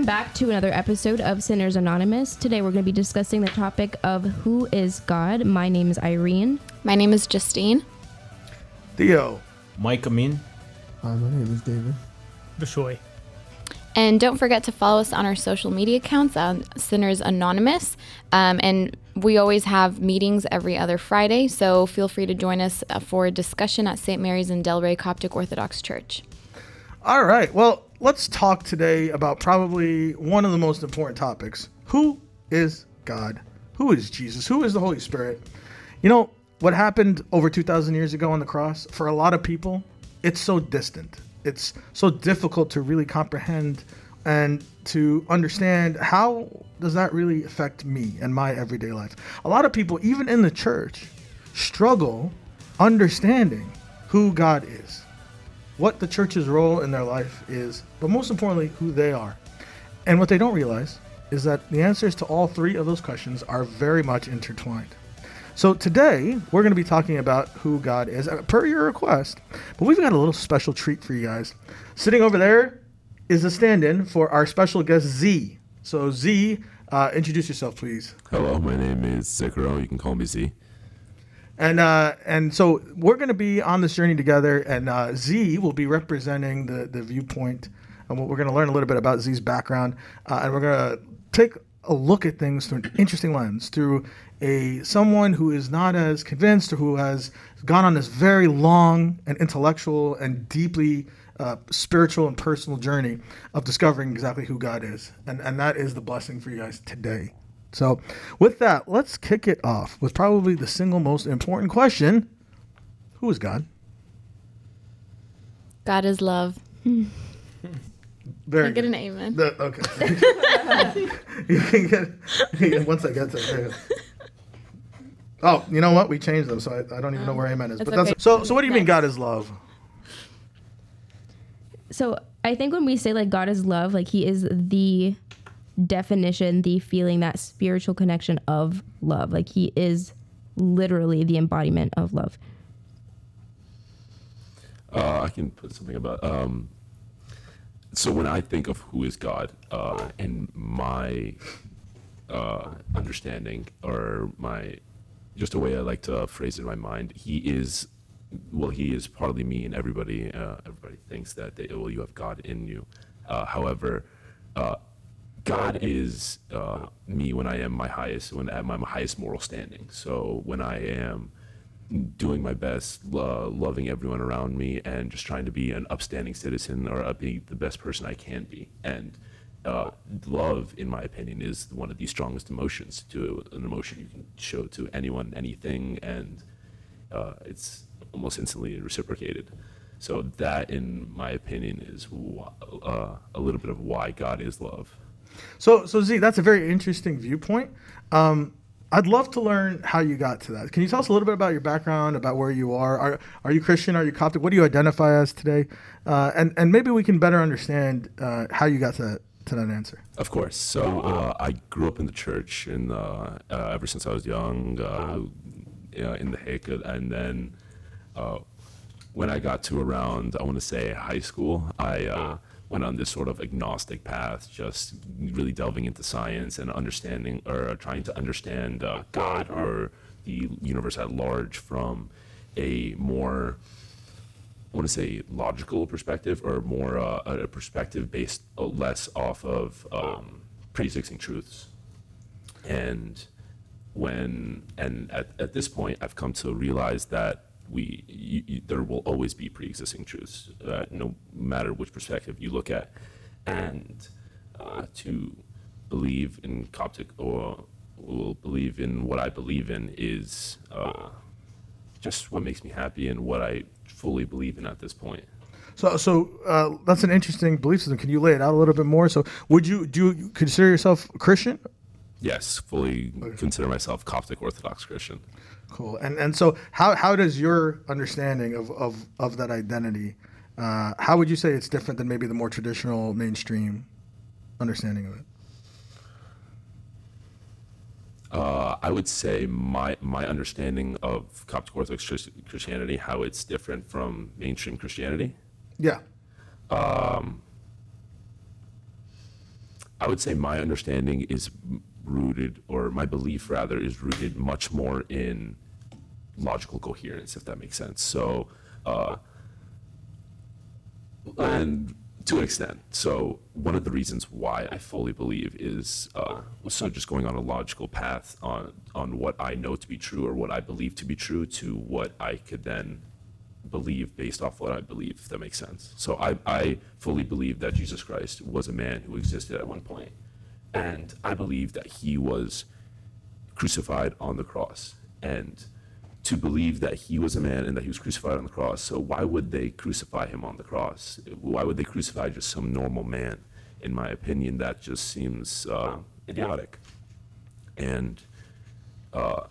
Welcome back to another episode of Sinners Anonymous. Today we're going to be discussing the topic of who is God. My name is Irene. My name is Justine. Theo. Mike Amin. Hi, my name is David. Bishoy. And don't forget to follow us on our social media accounts on Sinners Anonymous. Um, and we always have meetings every other Friday, so feel free to join us uh, for a discussion at St. Mary's in Delray Coptic Orthodox Church. All right. Well, let's talk today about probably one of the most important topics. Who is God? Who is Jesus? Who is the Holy Spirit? You know, what happened over 2,000 years ago on the cross, for a lot of people, it's so distant. It's so difficult to really comprehend and to understand how does that really affect me and my everyday life. A lot of people, even in the church, struggle understanding who God is, what the church's role in their life is, but most importantly, who they are. And what they don't realize is that the answers to all three of those questions are very much intertwined. So today we're going to be talking about who God is, uh, per your request. But we've got a little special treat for you guys. Sitting over there is a stand-in for our special guest Z. So Z, uh, introduce yourself, please. Hello, my name is Sekiro. You can call me Z. And uh, and so we're going to be on this journey together, and uh, Z will be representing the the viewpoint, and we're going to learn a little bit about Z's background, uh, and we're going to take a look at things through an interesting lens, through a someone who is not as convinced or who has gone on this very long and intellectual and deeply uh, spiritual and personal journey of discovering exactly who God is, and and that is the blessing for you guys today. So, with that, let's kick it off with probably the single most important question: Who is God? God is love. Very I get an amen. The- okay. you can get yeah, once I get to there. Oh, you know what? We changed them, so I, I don't even know oh, where amen is. It's But that's okay. so. So, what do you mean God is love? So I think when we say like God is love, like He is the definition, the feeling, that spiritual connection of love. Like He is literally the embodiment of love. Uh, I can put something about. Um, so when I think of who is God, uh, and my uh, understanding or my just a way I like to phrase it in my mind, He is. Well, he is partly me, and everybody. Uh, everybody thinks that they, well, you have God in you. Uh, however, uh, God is uh, me when I am my highest, when at my highest moral standing. So when I am doing my best, uh, loving everyone around me, and just trying to be an upstanding citizen or be the best person I can be. And uh, love, in my opinion, is one of the strongest emotions to an emotion you can show to anyone, anything, and uh, it's almost instantly reciprocated. So that, in my opinion, is wh- uh, a little bit of why God is love. So, so Z, that's a very interesting viewpoint. Um, I'd love to learn how you got to that. Can you tell us a little bit about your background, about where you are? Are are you Christian? Are you Coptic? What do you identify as today? Uh, and and maybe we can better understand uh, how you got to that, to that answer. Of course. So uh, I grew up in the church, and uh, ever since I was young, uh, in the Haykut, and then uh, when I got to around, I want to say high school, I went on this sort of agnostic path, just really delving into science and understanding, or trying to understand uh, God or the universe at large from a more I want to say logical perspective or more uh, a perspective based uh, less off of um, pre-existing truths. And when and at, at this point, I've come to realize that we you, you, there will always be pre-existing truths, uh, no matter which perspective you look at, and uh, to believe in Coptic or will believe in what I believe in is uh, just what makes me happy and what I fully believe in at this point. So, so uh, that's an interesting belief system. Can you lay it out a little bit more? So, would you do you consider yourself Christian? Yes, fully consider myself Coptic Orthodox Christian. Cool. And and so, how how does your understanding of of, of that identity? Uh, how would you say it's different than maybe the more traditional mainstream understanding of it? Uh, I would say my my understanding of Coptic Orthodox Christianity, how it's different from mainstream Christianity. Yeah. Um, I would say my understanding is rooted, or my belief rather, is rooted much more in logical coherence, if that makes sense. So, uh, and to an extent. So, one of the reasons why I fully believe is uh, so just going on a logical path on on what I know to be true or what I believe to be true to what I could then believe based off what I believe, if that makes sense. So I, I fully believe that Jesus Christ was a man who existed at one point. And I believe that he was crucified on the cross. And to believe that he was a man and that he was crucified on the cross, so why would they crucify him on the cross? Why would they crucify just some normal man? In my opinion, that just seems uh, idiotic. And uh,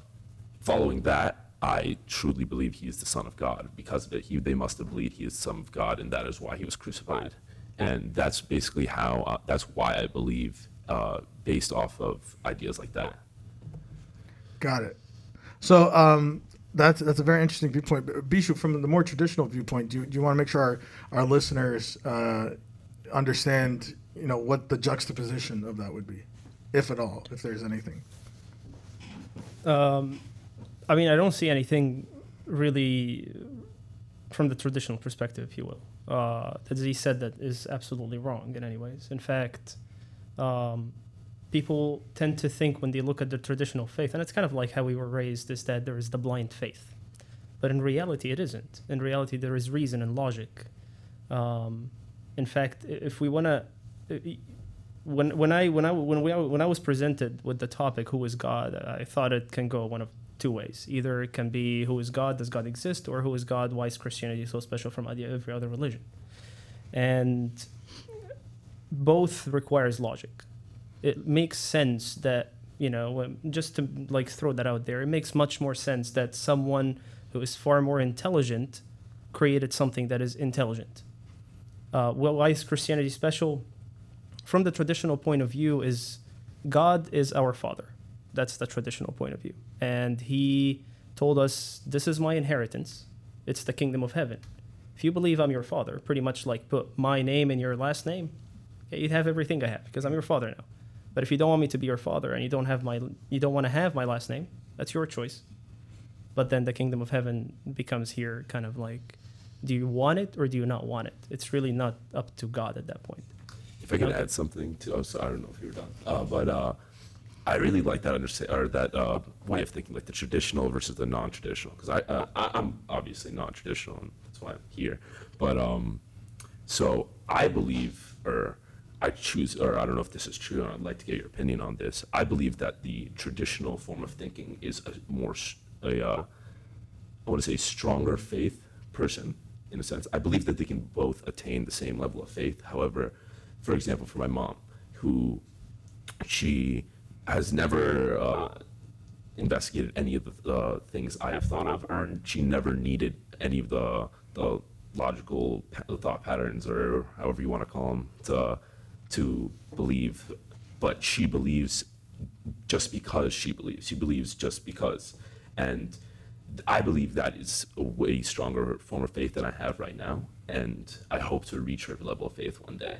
following that, I truly believe he is the Son of God. Because of it, he, they must have believed he is the Son of God, and that is why he was crucified. And that's basically how, uh, that's why I believe, uh, based off of ideas like that. Got it. So um, that's that's a very interesting viewpoint. Bishoy, from the more traditional viewpoint, do you, do you want to make sure our, our listeners uh, understand, you know, what the juxtaposition of that would be, if at all, if there's anything? Um, I mean, I don't see anything really from the traditional perspective, if you will. Uh, that he said that is absolutely wrong in any ways. In fact, um, people tend to think when they look at the traditional faith, and it's kind of like how we were raised, is that there is the blind faith. But in reality, it isn't. In reality, there is reason and logic. Um, in fact, if we want to, when when I when I when we when I was presented with the topic "Who is God," I thought it can go one of two ways. Either it can be "Who is God? Does God exist?" or "Who is God? Why is Christianity so special from every other religion?" And both requires logic. It makes sense that you know um, just to like throw that out there. It makes much more sense that someone who is far more intelligent created something that is intelligent. Uh, well, why is Christianity special? From the traditional point of view, is God is our Father. That's the traditional point of view, and He told us, "This is my inheritance. It's the kingdom of heaven." If you believe I'm your father, pretty much like put my name in your last name, you'd have everything I have because I'm your father now. But if you don't want me to be your father and you don't have my you don't want to have my last name, that's your choice. But then the kingdom of heaven becomes here kind of like do you want it or do you not want it? It's really not up to God at that point. If I could Okay. add something to, oh, so I don't know if you're done, uh, but uh, I really like that understand or that uh, way of thinking, like the traditional versus the non-traditional. Because I, uh, I I'm obviously non-traditional, and that's why I'm here. But um, so I believe, or I choose, or I don't know if this is true, and I'd like to get your opinion on this. I believe that the traditional form of thinking is a more a uh, I want to say stronger faith person in a sense. I believe that they can both attain the same level of faith. However, for example, for my mom, who she has never uh, investigated any of the uh, things I have thought of, or she never needed any of the the logical thought patterns, or however you want to call them, to to believe. But she believes just because she believes. She believes just because, and I believe that is a way stronger form of faith than I have right now, and I hope to reach her level of faith one day.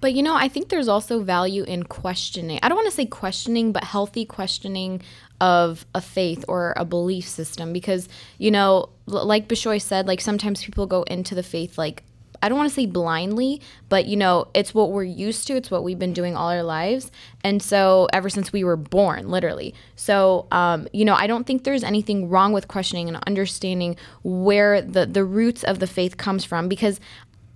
But you know, I think there's also value in questioning. I don't want to say questioning, but healthy questioning of a faith or a belief system because, you know, like Bishoy said, like sometimes people go into the faith like I don't want to say blindly, but you know, it's what we're used to. It's what we've been doing all our lives. And so, ever since we were born, literally. So, um, you know, I don't think there's anything wrong with questioning and understanding where the, the roots of the faith comes from because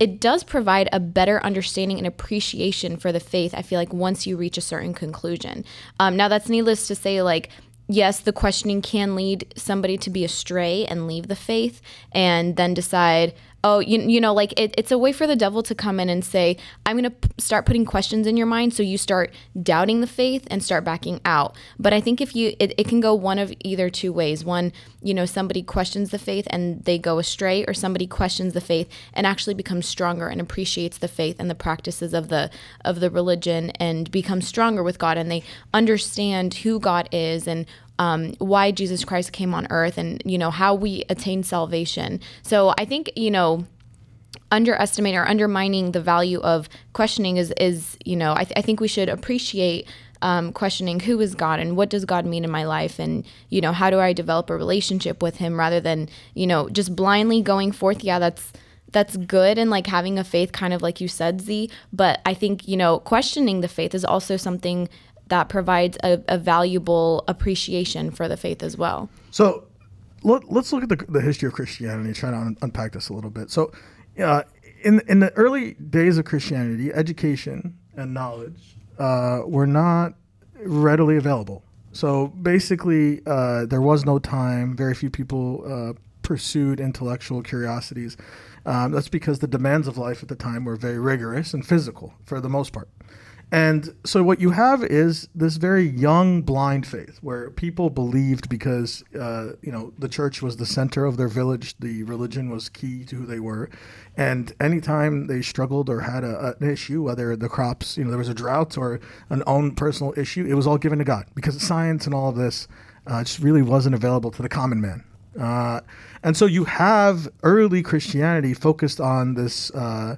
it does provide a better understanding and appreciation for the faith. I feel like once you reach a certain conclusion. Um, now, that's needless to say, like, yes, the questioning can lead somebody to be astray and leave the faith and then decide, oh, you, you know, like it, it's a way for the devil to come in and say, I'm going to p- start putting questions in your mind. So you start doubting the faith and start backing out. But I think if you, it, it can go one of either two ways. One, you know, somebody questions the faith and they go astray, or somebody questions the faith and actually becomes stronger and appreciates the faith and the practices of the of the religion and becomes stronger with God and they understand who God is and um, why Jesus Christ came on earth and you know how we attain salvation. So I think you know underestimate or undermining the value of questioning is is you know I, th- I think we should appreciate um, questioning who is God and what does God mean in my life and you know how do I develop a relationship with Him rather than you know just blindly going forth. Yeah, that's that's good and like having a faith, kind of like you said, Z. But I think you know questioning the faith is also something that provides a, a valuable appreciation for the faith as well. So let, us look at the, the history of Christianity, try to un- unpack this a little bit. So, uh, in in the early days of Christianity, education and knowledge uh, were not readily available. So basically, uh, there was no time. Very few people uh, pursued intellectual curiosities. Um, that's because the demands of life at the time were very rigorous and physical for the most part. And so what you have is this very young blind faith where people believed because uh, you know the church was the center of their village, the religion was key to who they were, and anytime they struggled or had a, an issue, whether the crops, you know, there was a drought or an own personal issue, it was all given to God because science and all of this uh, just really wasn't available to the common man. Uh, and so you have early Christianity focused on this uh,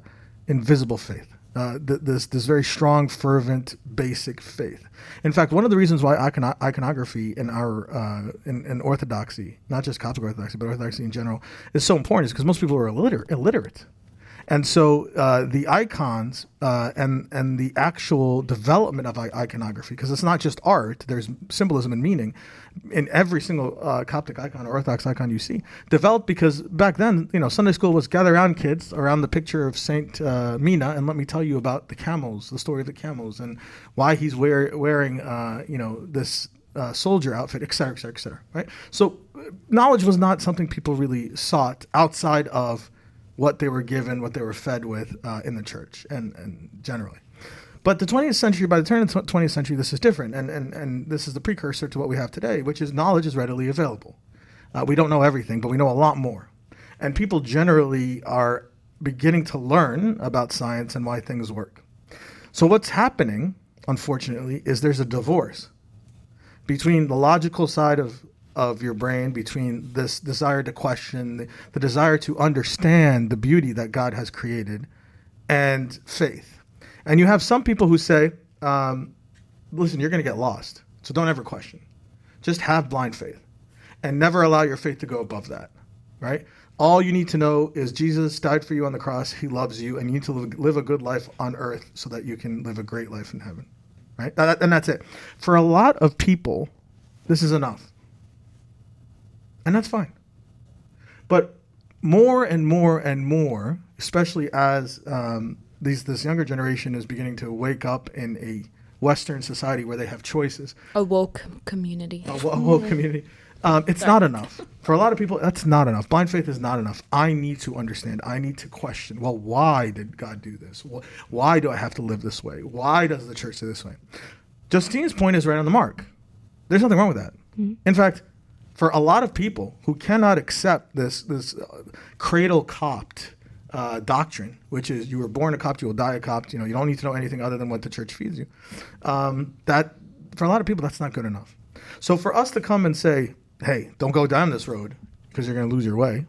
invisible faith uh, th- this this very strong, fervent, basic faith. In fact, one of the reasons why icon- iconography in our uh, in, in, Orthodoxy, not just Coptic Orthodoxy, but Orthodoxy in general, is so important is because most people are illiterate. illiterate. And so uh, the icons uh, and and the actual development of iconography, because it's not just art, there's symbolism and meaning in every single uh, Coptic icon or Orthodox icon you see, developed because back then, you know, Sunday school was gather around kids around the picture of Saint uh, Mina, and let me tell you about the camels, the story of the camels, and why he's wear, wearing, uh, you know, this uh, soldier outfit, et cetera, et cetera, et cetera. Right. So knowledge was not something people really sought outside of what they were given, what they were fed with uh, in the church and, and generally. But the 20th century, by the turn of the 20th century, this is different. And, and, and this is the precursor to what we have today, which is knowledge is readily available. Uh, we don't know everything, but we know a lot more. And people generally are beginning to learn about science and why things work. So, what's happening, unfortunately, is there's a divorce between the logical side of of your brain between this desire to question, the, the desire to understand the beauty that God has created, and faith. And you have some people who say, um, listen, you're going to get lost. So don't ever question. Just have blind faith and never allow your faith to go above that, right? All you need to know is Jesus died for you on the cross. He loves you, and you need to live, a good life on earth so that you can live a great life in heaven, right? And that's it. For a lot of people, this is enough and that's fine. But more and more and more, especially as um, these this younger generation is beginning to wake up in a Western society where they have choices. A woke community. A, a woke community. Um, it's not enough for a lot of people. That's not enough. Blind faith is not enough. I need to understand. I need to question. Well, why did God do this? Why do I have to live this way? Why does the church say this way? Justine's point is right on the mark. There's nothing wrong with that. Mm-hmm. In fact, for a lot of people who cannot accept this this uh, cradle copt uh, doctrine, which is you were born a copt, you will die a copt. You know, you don't need to know anything other than what the church feeds you. Um, that for a lot of people, that's not good enough. So for us to come and say, "Hey, don't go down this road because you're going to lose your way,"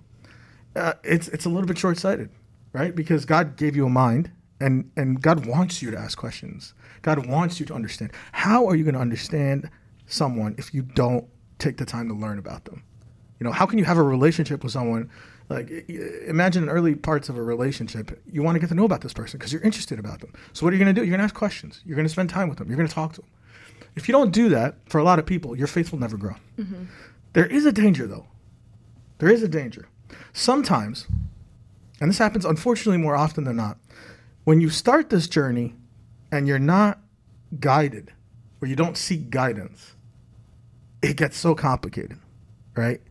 uh, it's it's a little bit short sighted, right? Because God gave you a mind, and and God wants you to ask questions. God wants you to understand. How are you going to understand someone if you don't take the time to learn about them. You know, how can you have a relationship with someone? Like, imagine in early parts of a relationship, you want to get to know about this person because you're interested about them. So, what are you going to do? You're going to ask questions. You're going to spend time with them. You're going to talk to them. If you don't do that, for a lot of people, your faith will never grow. Mm-hmm. There is a danger, though. There is a danger. Sometimes, and this happens unfortunately more often than not, when you start this journey and you're not guided, or you don't seek guidance, it gets so complicated, right?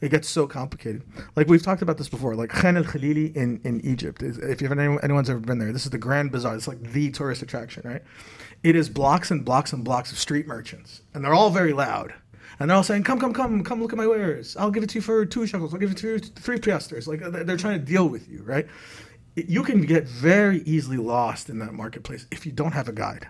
It gets so complicated. Like we've talked about this before. Like Khan el Khalili in, in Egypt. Is, if you've anyone, anyone's ever been there, this is the Grand Bazaar. It's like the tourist attraction, right? It is blocks and blocks and blocks of street merchants, and they're all very loud. And they're all saying, "Come, come, come, come! Look at my wares. I'll give it to you for two shekels. I'll give it to you for three piasters." Like they're trying to deal with you, right? You can get very easily lost in that marketplace if you don't have a guide.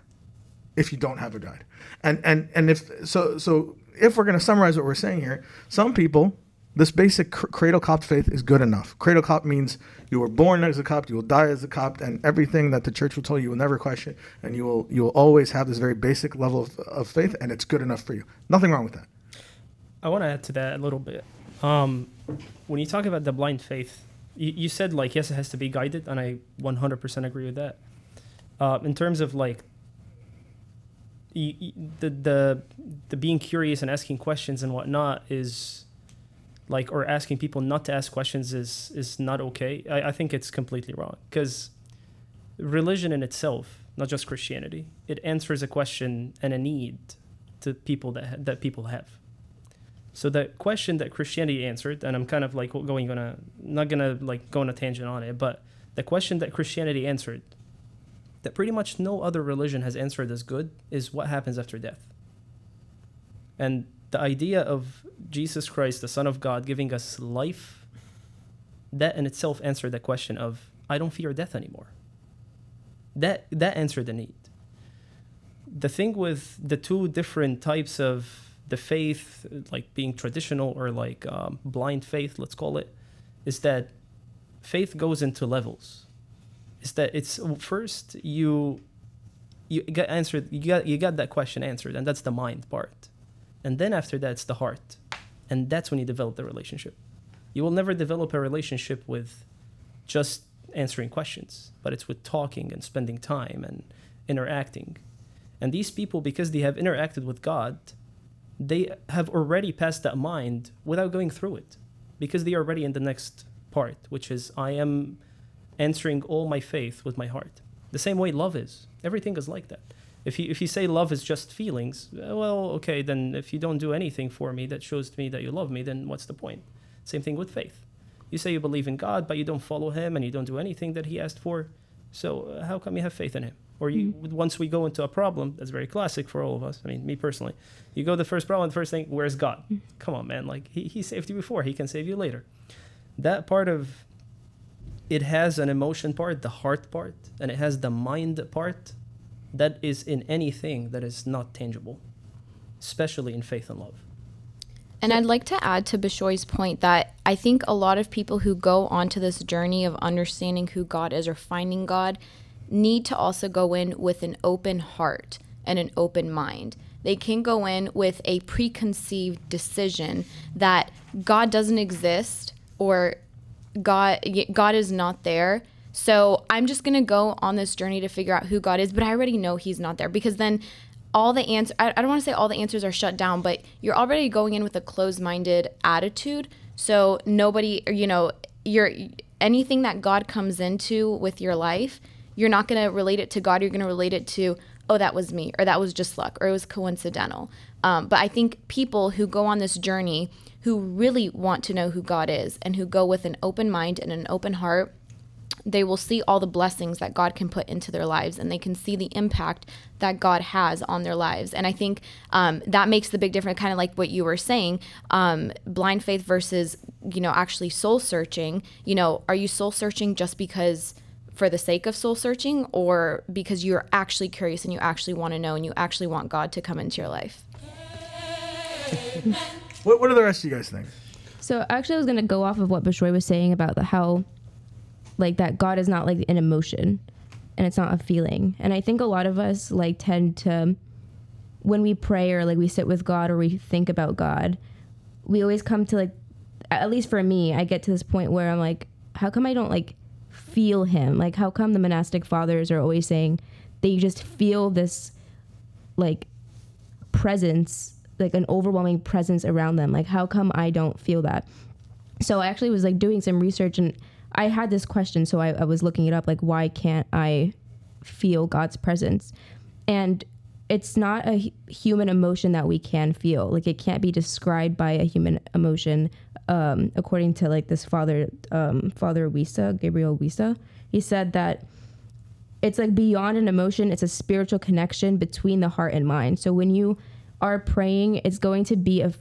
If you don't have a guide, and and and if so, so if we're going to summarize what we're saying here, some people this basic cr- cradle copt faith is good enough. Cradle Copt means you were born as a Copt, you will die as a Copt, and everything that the church will tell you, you will never question, and you will you will always have this very basic level of, of faith, and it's good enough for you. Nothing wrong with that. I want to add to that a little bit. Um, when you talk about the blind faith, you, you said like yes, it has to be guided, and I 100% agree with that. Uh, in terms of like y- y- the the the being curious and asking questions and whatnot is like or asking people not to ask questions is is not okay. I, I think it's completely wrong because religion in itself, not just Christianity, it answers a question and a need to people that that people have. So the question that Christianity answered, and I'm kind of like going gonna not gonna like go on a tangent on it, but the question that Christianity answered, that pretty much no other religion has answered as good, is what happens after death. And the idea of Jesus Christ, the Son of God, giving us life, that in itself answered the question of I don't fear death anymore. That that answered the need. The thing with the two different types of the faith, like being traditional or like um, blind faith, let's call it, is that faith goes into levels. Is that it's first you you got answered you got you got that question answered, and that's the mind part, and then after that it's the heart, and that's when you develop the relationship. You will never develop a relationship with just answering questions, but it's with talking and spending time and interacting. And these people, because they have interacted with God, they have already passed that mind without going through it because they are already in the next part, which is I am answering all my faith with my heart. The same way love is. Everything is like that. If you if you say love is just feelings, uh, well, okay, then if you don't do anything for me that shows to me that you love me, then what's the point? Same thing with faith. You say you believe in God, but you don't follow Him and you don't do anything that He asked for. So uh, how come you have faith in Him? Or you once we go into a problem, that's very classic for all of us. I mean, me personally, you go the first problem, the first thing, where's God? Come on, man! Like He He saved you before, He can save you later. That part of it has an emotion part, the heart part, and it has the mind part that is in anything that is not tangible, especially in faith and love. And I'd like to add to Bishoy's point that I think a lot of people who go onto this journey of understanding who God is or finding God need to also go in with an open heart and an open mind. They can go in with a preconceived decision that God doesn't exist or God God is not there. So I'm just gonna go on this journey to figure out who God is, but I already know He's not there because then all the answers I, I don't want to say all the answers are shut down, but you're already going in with a closed-minded attitude. So nobody, you know, you're anything that God comes into with your life, you're not gonna relate it to God. You're gonna relate it to oh that was me or that was just luck or it was coincidental. Um, but I think people who go on this journey who really want to know who God is and who go with an open mind and an open heart, they will see all the blessings that God can put into their lives and they can see the impact that God has on their lives. And I think um, that makes the big difference, kind of like what you were saying um, blind faith versus, you know, actually soul searching. You know, are you soul searching just because? For the sake of soul searching, or because you're actually curious and you actually want to know and you actually want God to come into your life? What, what do the rest of you guys think? So actually, I was gonna go off of what Bishoy was saying about the how, like that God is not like an emotion, and it's not a feeling. And I think a lot of us like tend to, when we pray or like we sit with God or we think about God, we always come to like, at least for me, I get to this point where I'm like, how come I don't like feel Him? Like, how come the monastic fathers are always saying they just feel this, like, presence like an overwhelming presence around them like how come i don't feel that so i actually was like doing some research and i had this question so i, I was looking it up like why can't i feel god's presence? And it's not a human emotion that we can feel. Like it can't be described by a human emotion um, according to like this father um, father wisa gabriel wisa he said that it's like beyond an emotion it's a spiritual connection between the heart and mind. So when you are praying it's going to be a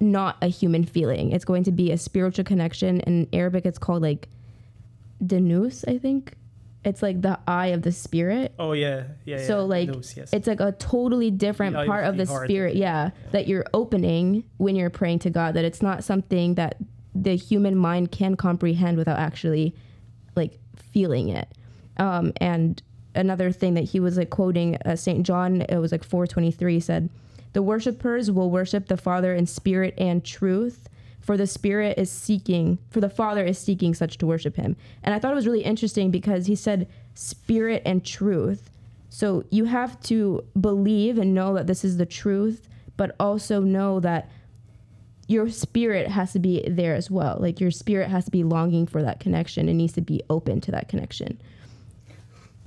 not a human feeling it's going to be a spiritual connection in arabic it's called like denus i think it's like the eye of the spirit. Oh yeah, yeah. yeah. So like Those, yes. it's like a totally different The part of the heart. spirit, yeah, that you're opening when you're praying to God. That it's not something that the human mind can comprehend without actually like feeling it. Um, and another thing that he was like quoting uh, Saint John, it was like 423 said, "The worshippers will worship the Father in spirit and truth." For the Spirit is seeking, for the Father is seeking such to worship Him. And I thought it was really interesting because he said spirit and truth. So you have to believe and know that this is the truth, but also know that your spirit has to be there as well. Like your spirit has to be longing for that connection. It needs to be open to that connection.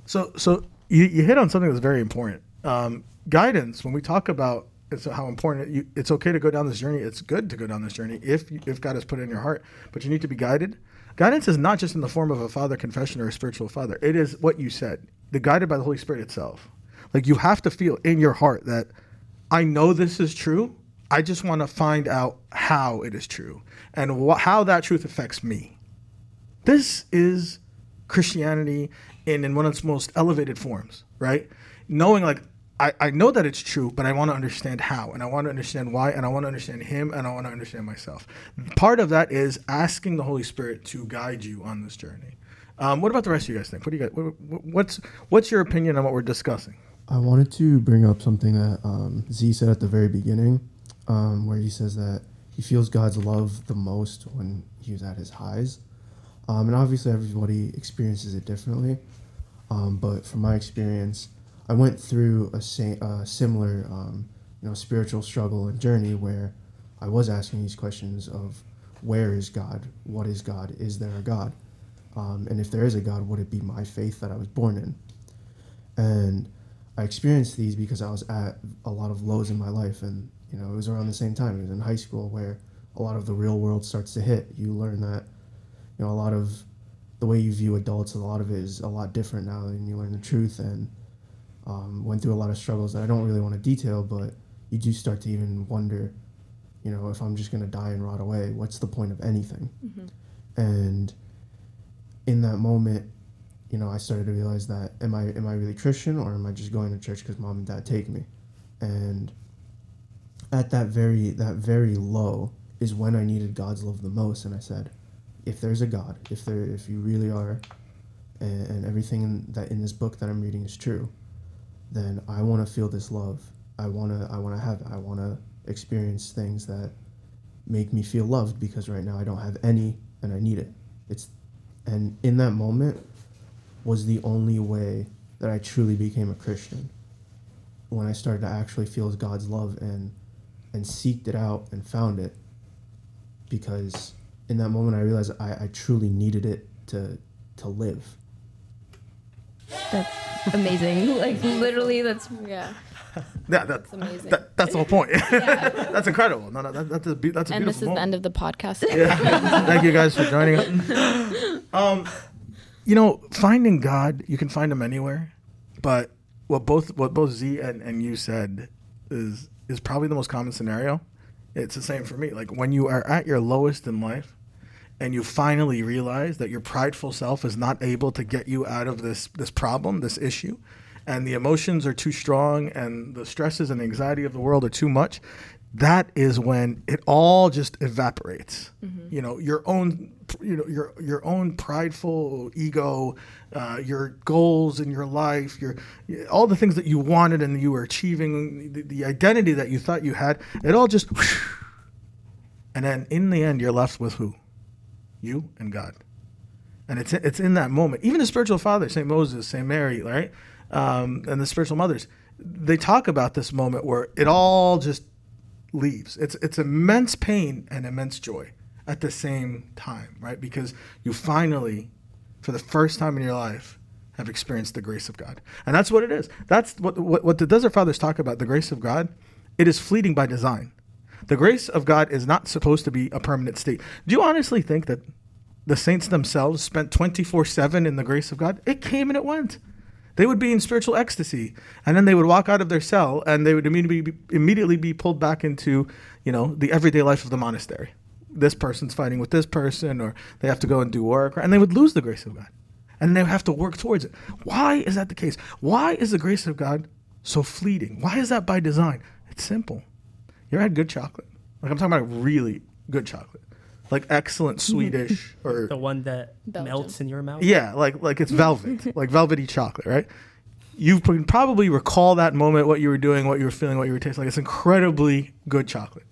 So, so you, you hit on something that's very important. Um, guidance. When we talk about it's how important you, it's okay to go down this journey. It's good to go down this journey if you- if God has put it in your heart. But you need to be guided. Guidance is not just in the form of a father confession or a spiritual father. It is what you said. The guided by the Holy Spirit itself. Like you have to feel in your heart that I know this is true. I just want to find out how it is true and wh- how that truth affects me. This is Christianity in, in one of its most elevated forms, right? Knowing like I, I know that it's true, but I want to understand how and I want to understand why and I want to understand him and I want to understand myself. Part of that is asking the Holy Spirit to guide you on this journey. Um, what about the rest of you guys think? What do you guys, what, what- what's what's your opinion on what we're discussing? I wanted to bring up something that um, Z said at the very beginning, um, where he says that he feels God's love the most when he was at his highs. Um, and obviously, everybody experiences it differently. Um, but from my experience, I went through a sa- uh, similar, um, you know, spiritual struggle and journey where I was asking these questions of where is God? What is God? Is there a God? Um, and if there is a God, would it be my faith that I was born in? And I experienced these because I was at a lot of lows in my life, and you know it was around the same time. It was in high school where a lot of the real world starts to hit. You learn that you know a lot of the way you view adults, a lot of it is a lot different now, and you learn the truth. And um, went through a lot of struggles that I don't really want to detail, but you do start to even wonder, you know, if I'm just gonna die and rot away, what's the point of anything? And in that moment, you know, I started to realize that am I am I really Christian or am I just going to church because mom and dad take me? And at that very that very low is when I needed God's love the most, and I said, if there's a God, if there if you really are, and, and everything in, that in this book that I'm reading is true, then I want to feel this love. I wanna I wanna have it. I wanna experience things that make me feel loved because right now I don't have any and I need it. It's and in that moment was the only way that I truly became a Christian. When I started to actually feel God's love and and seeked it out and found it because in that moment I realized I, I truly needed it to to live. That's amazing. like literally, that's Yeah. Yeah, that's amazing. That, that's the whole point. that's incredible. No, no, that, that's a, be- that's a And this beautiful is the end of the podcast. yeah. Thank you guys for joining us. Um, you know, finding God, you can find him anywhere, but what both what both Z and, and you said is is probably the most common scenario. It's the same for me. Like when you are at your lowest in life and you finally realize that your prideful self is not able to get you out of this this problem, this issue, and the emotions are too strong and the stresses and anxiety of the world are too much, that is when it all just evaporates. You know, your own you know your your own prideful ego, uh, your goals in your life, your all the things that you wanted and you were achieving, the, the identity that you thought you had, it all just and then in the end you're left with who? You and God. And it's it's in that moment. Even the spiritual father, Saint Moses, Saint Mary, right, um, and the spiritual mothers, they talk about this moment where it all just leaves. It's it's immense pain and immense joy at the same time, right? Because you finally, for the first time in your life, have experienced the grace of God, and that's what it is. That's what what, what the Desert Fathers talk about. The grace of God, it is fleeting by design. The grace of God is not supposed to be a permanent state. Do you honestly think that the saints themselves spent 24 7 in the grace of God? It came and it went. They would be in spiritual ecstasy, and then they would walk out of their cell, and they would immediately be, immediately be pulled back into, you know, the everyday life of the monastery. This person's fighting with this person, or they have to go and do work, and they would lose the grace of God. and they would have to work towards it. Why is that the case? Why is the grace of God so fleeting? Why is that by design? It's simple. You ever had good chocolate? Like I'm talking about really good chocolate, like excellent Swedish or The one that Belgium. melts in your mouth. yeah, like like it's velvet, like velvety chocolate, right? You can probably recall that moment, what you were doing, what you were feeling, what you were tasting. Like it's incredibly good chocolate.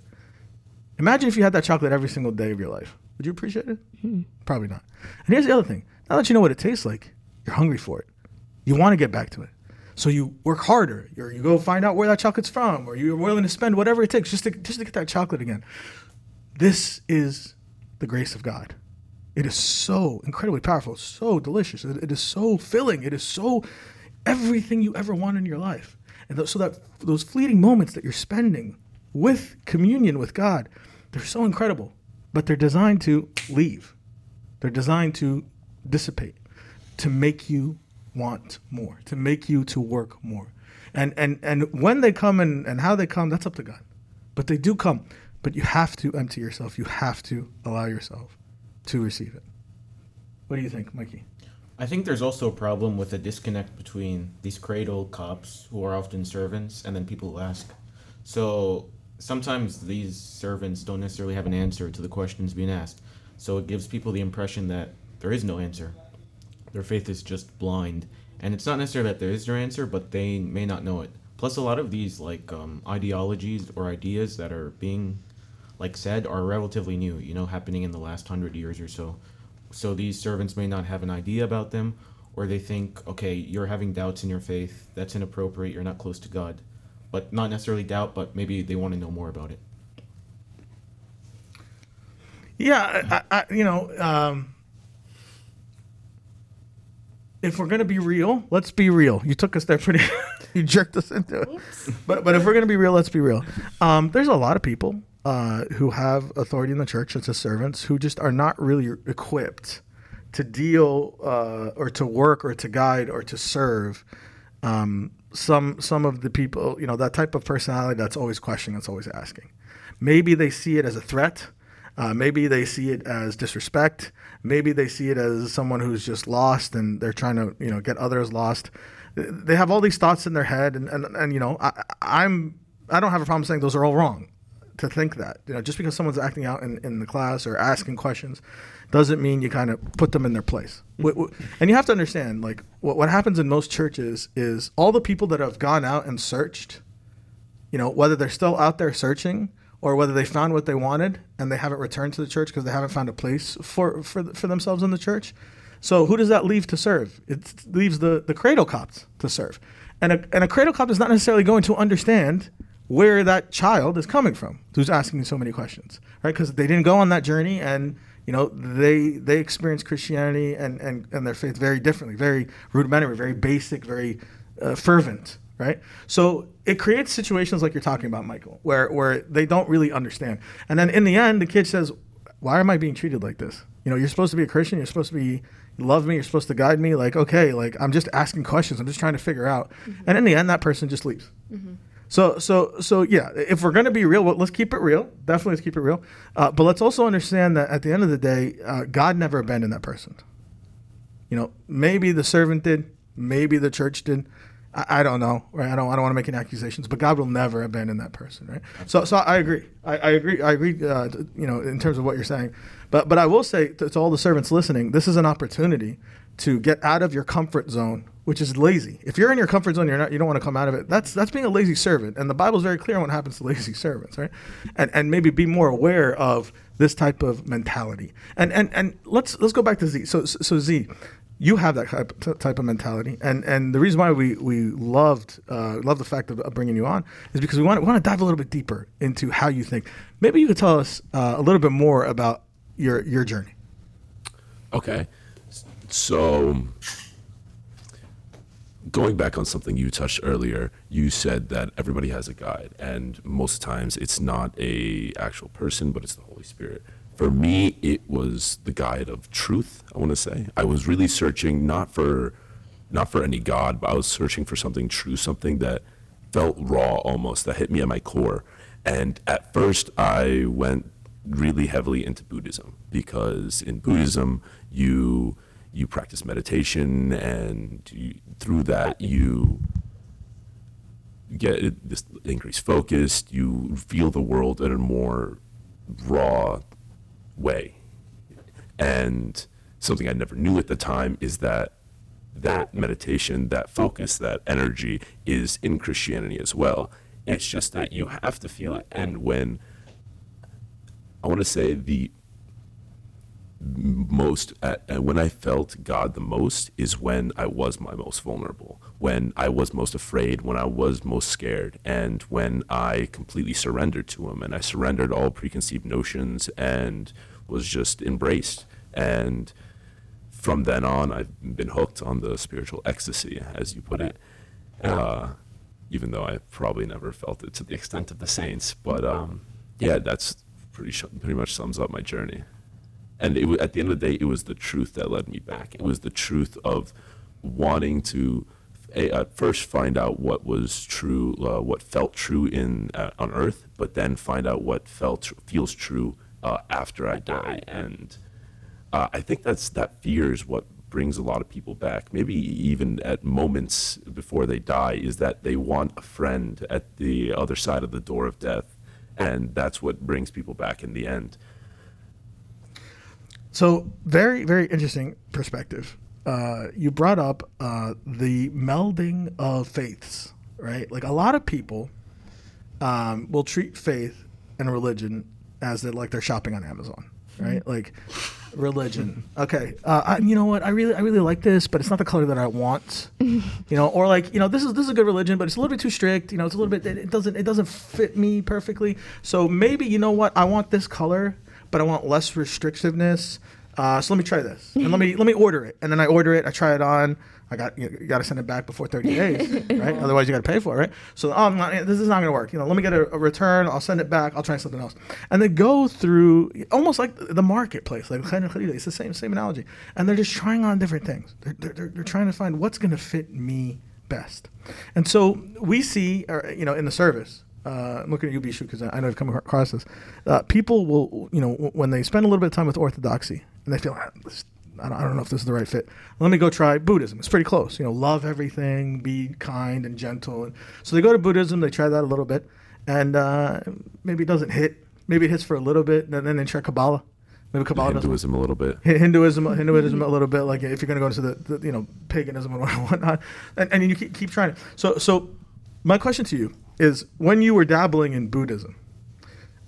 Imagine if you had that chocolate every single day of your life. Would you appreciate it? Hmm. Probably not. And here's the other thing: now that you know what it tastes like, you're hungry for it. You want to get back to it. So you work harder. Or you go find out where that chocolate's from, or you're willing to spend whatever it takes just to just to get that chocolate again. This is the grace of God. It is so incredibly powerful, so delicious. It, it is so filling. It is so everything you ever want in your life. And th- so that those fleeting moments that you're spending with communion with God, they're so incredible, but they're designed to leave. They're designed to dissipate, to make you want more, to make you to work more. And and and when they come and, and how they come, that's up to God. But they do come. But you have to empty yourself. You have to allow yourself to receive it. What do you think, Mikey? I think there's also a problem with a disconnect between these cradle Copts who are often servants and then people who ask. So sometimes these servants don't necessarily have an answer to the questions being asked. So it gives people the impression that there is no answer. Their faith is just blind. And it's not necessarily that there is no answer, but they may not know it. Plus, a lot of these like um, ideologies or ideas that are being like said are relatively new. You know, happening in the last hundred years or so. So these servants may not have an idea about them, or they think, okay, you're having doubts in your faith. That's inappropriate. You're not close to God. But not necessarily doubt, but maybe they want to know more about it. Yeah, I, I, you know, um, if we're gonna be real, let's be real. You took us there pretty. you jerked us into it. But but if we're gonna be real, let's be real. Um, there's a lot of people uh, who have authority in the church as a servants who just are not really equipped to deal uh, or to work or to guide or to serve um, some some of the people. You know that type of personality that's always questioning, that's always asking. Maybe they see it as a threat. Uh, maybe they see it as disrespect. Maybe they see it as someone who's just lost and they're trying to, you know, get others lost. They have all these thoughts in their head, and and, and you know, I, I'm I don't have a problem saying those are all wrong. To think that, you know, just because someone's acting out in, in the class or asking questions, doesn't mean you kind of put them in their place. Wh- And you have to understand, like, what what happens in most churches is all the people that have gone out and searched you know, whether they're still out there searching or whether they found what they wanted and they haven't returned to the church because they haven't found a place for, for, for themselves in the church. So who does that leave to serve? It leaves the, the cradle Copts to serve. And a, and a cradle Copt is not necessarily going to understand where that child is coming from who's asking so many questions, right? Because they didn't go on that journey and, you know, they they experience Christianity and, and, and their faith very differently, very rudimentary, very basic, very uh, fervent, right? So it creates situations like you're talking about, Michael, where where they don't really understand. And then in the end, the kid says, "Why am I being treated like this? You know, you're supposed to be a Christian. You're supposed to be love me. You're supposed to guide me. Like, okay, like I'm just asking questions. I'm just trying to figure out." And in the end, that person just leaves. So, so, so, yeah. If we're going to be real, well, let's keep it real. Definitely, let's keep it real. Uh, but let's also understand that at the end of the day, uh, God never abandoned that person. You know, maybe the servant did, maybe the church did. I, I don't know, right? I don't, I don't want to make any accusations, but God will never abandon that person, right? So, so I agree. I, I agree. I agree. Uh, you know, in terms of what you're saying, but, but I will say to, to all the servants listening, this is an opportunity to get out of your comfort zone, which is lazy. If you're in your comfort zone, you're not, you don't want to come out of it. That's that's being a lazy servant, and the Bible's very clear on what happens to lazy servants, right? And and maybe be more aware of this type of mentality. And and and let's let's go back to Z. So so Z, you have that type, type of mentality, and and the reason why we we loved uh, love the fact of, of bringing you on is because we want want to dive a little bit deeper into how you think. Maybe you could tell us uh, a little bit more about your your journey. Okay. So, going back on something you touched earlier, you said that everybody has a guide, and most times it's not a actual person, but it's the Holy Spirit. For me, it was the guide of truth. I want to say I was really searching not for not for any God, but I was searching for something true, something that felt raw almost, that hit me at my core. And at first, I went really heavily into Buddhism because in Buddhism, you you practice meditation, and you, through that you get this increased focus. You feel the world in a more raw way, and something I never knew at the time is that that meditation, that focus, that energy is in Christianity as well. It's just that you have to feel it. And when I want to say the most at, uh, when I felt God the most is when I was my most vulnerable, when I was most afraid, when I was most scared, and when I completely surrendered to Him and I surrendered all preconceived notions and was just embraced. And from then on, I've been hooked on the spiritual ecstasy, as you put it. Uh, even though I probably never felt it to the extent of the saints, but um, yeah, that's pretty sh- pretty much sums up my journey. And it, at the end of the day, it was the truth that led me back. It was the truth of wanting to a, at first find out what was true, uh, what felt true in uh, on Earth, but then find out what felt feels true uh, after I die. And uh, I think that's that fear is what brings a lot of people back. Maybe even at moments before they die, is that they want a friend at the other side of the door of death, and that's what brings people back in the end. So very, very interesting perspective. Uh, you brought up uh, the melding of faiths, right? Like a lot of people um, will treat faith and religion as they're like they're shopping on Amazon, right? Like religion. Okay, uh, I, you know what? I really, I really like this, but it's not the color that I want. you know, or like, you know, this is this is a good religion, but it's a little bit too strict. You know, it's a little bit. It, it doesn't it doesn't fit me perfectly. So maybe you know what? I want this color, but I want less restrictiveness. Uh, so let me try this, and let me let me order it, and then I order it. I try it on. I got you, got to send it back before 30 days, right? Otherwise, you got to pay for it, right? So, oh, I'm not, this is not going to work. You know, let me get a, a return. I'll send it back. I'll try something else, and they go through almost like the marketplace, like Khair and Kharida. It's the same same analogy, and they're just trying on different things. They're they're, they're, trying to find what's going to fit me best, and so we see, or, you know, in the service. Uh, I'm looking at you, Bishoy, because I know I've come across this. Uh, people will, you know, when they spend a little bit of time with orthodoxy and they feel, "Ah, this- I don't, I don't know if this is the right fit. Let me go try Buddhism. It's pretty close. You know, love everything, be kind and gentle. And so they go to Buddhism. They try that a little bit, and uh, maybe it doesn't hit. Maybe it hits for a little bit, and then they try Kabbalah. Maybe Kabbalah Hinduism a little bit. Hi- Hinduism, Hinduism a little bit. Like if you're going to go into the, the you know paganism and whatnot, and, and you keep, keep trying it. So so, my question to you is: when you were dabbling in Buddhism,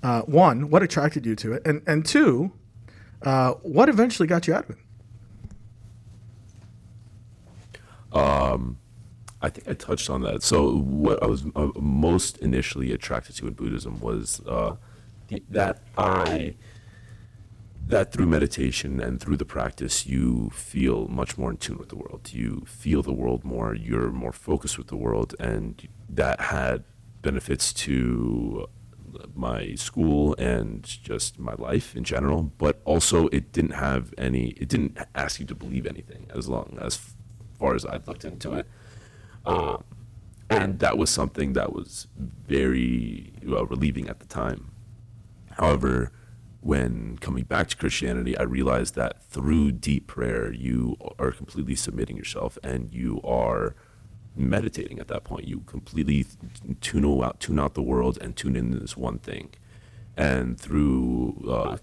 uh, one, what attracted you to it, and and two, uh, what eventually got you out of it? I think I touched on that. So what I was uh, most initially attracted to in Buddhism was uh, that I that through meditation and through the practice you feel much more in tune with the world. You feel the world more. You're more focused with the world, and that had benefits to my school and just my life in general. But also, it didn't have any. It didn't ask you to believe anything as long as far as I've looked into it. Um, and that was something that was very uh, relieving at the time. However, when coming back to Christianity, I realized that through deep prayer, you are completely submitting yourself and you are meditating at that point. You completely tune out, tune out the world and tune in to this one thing. And through uh,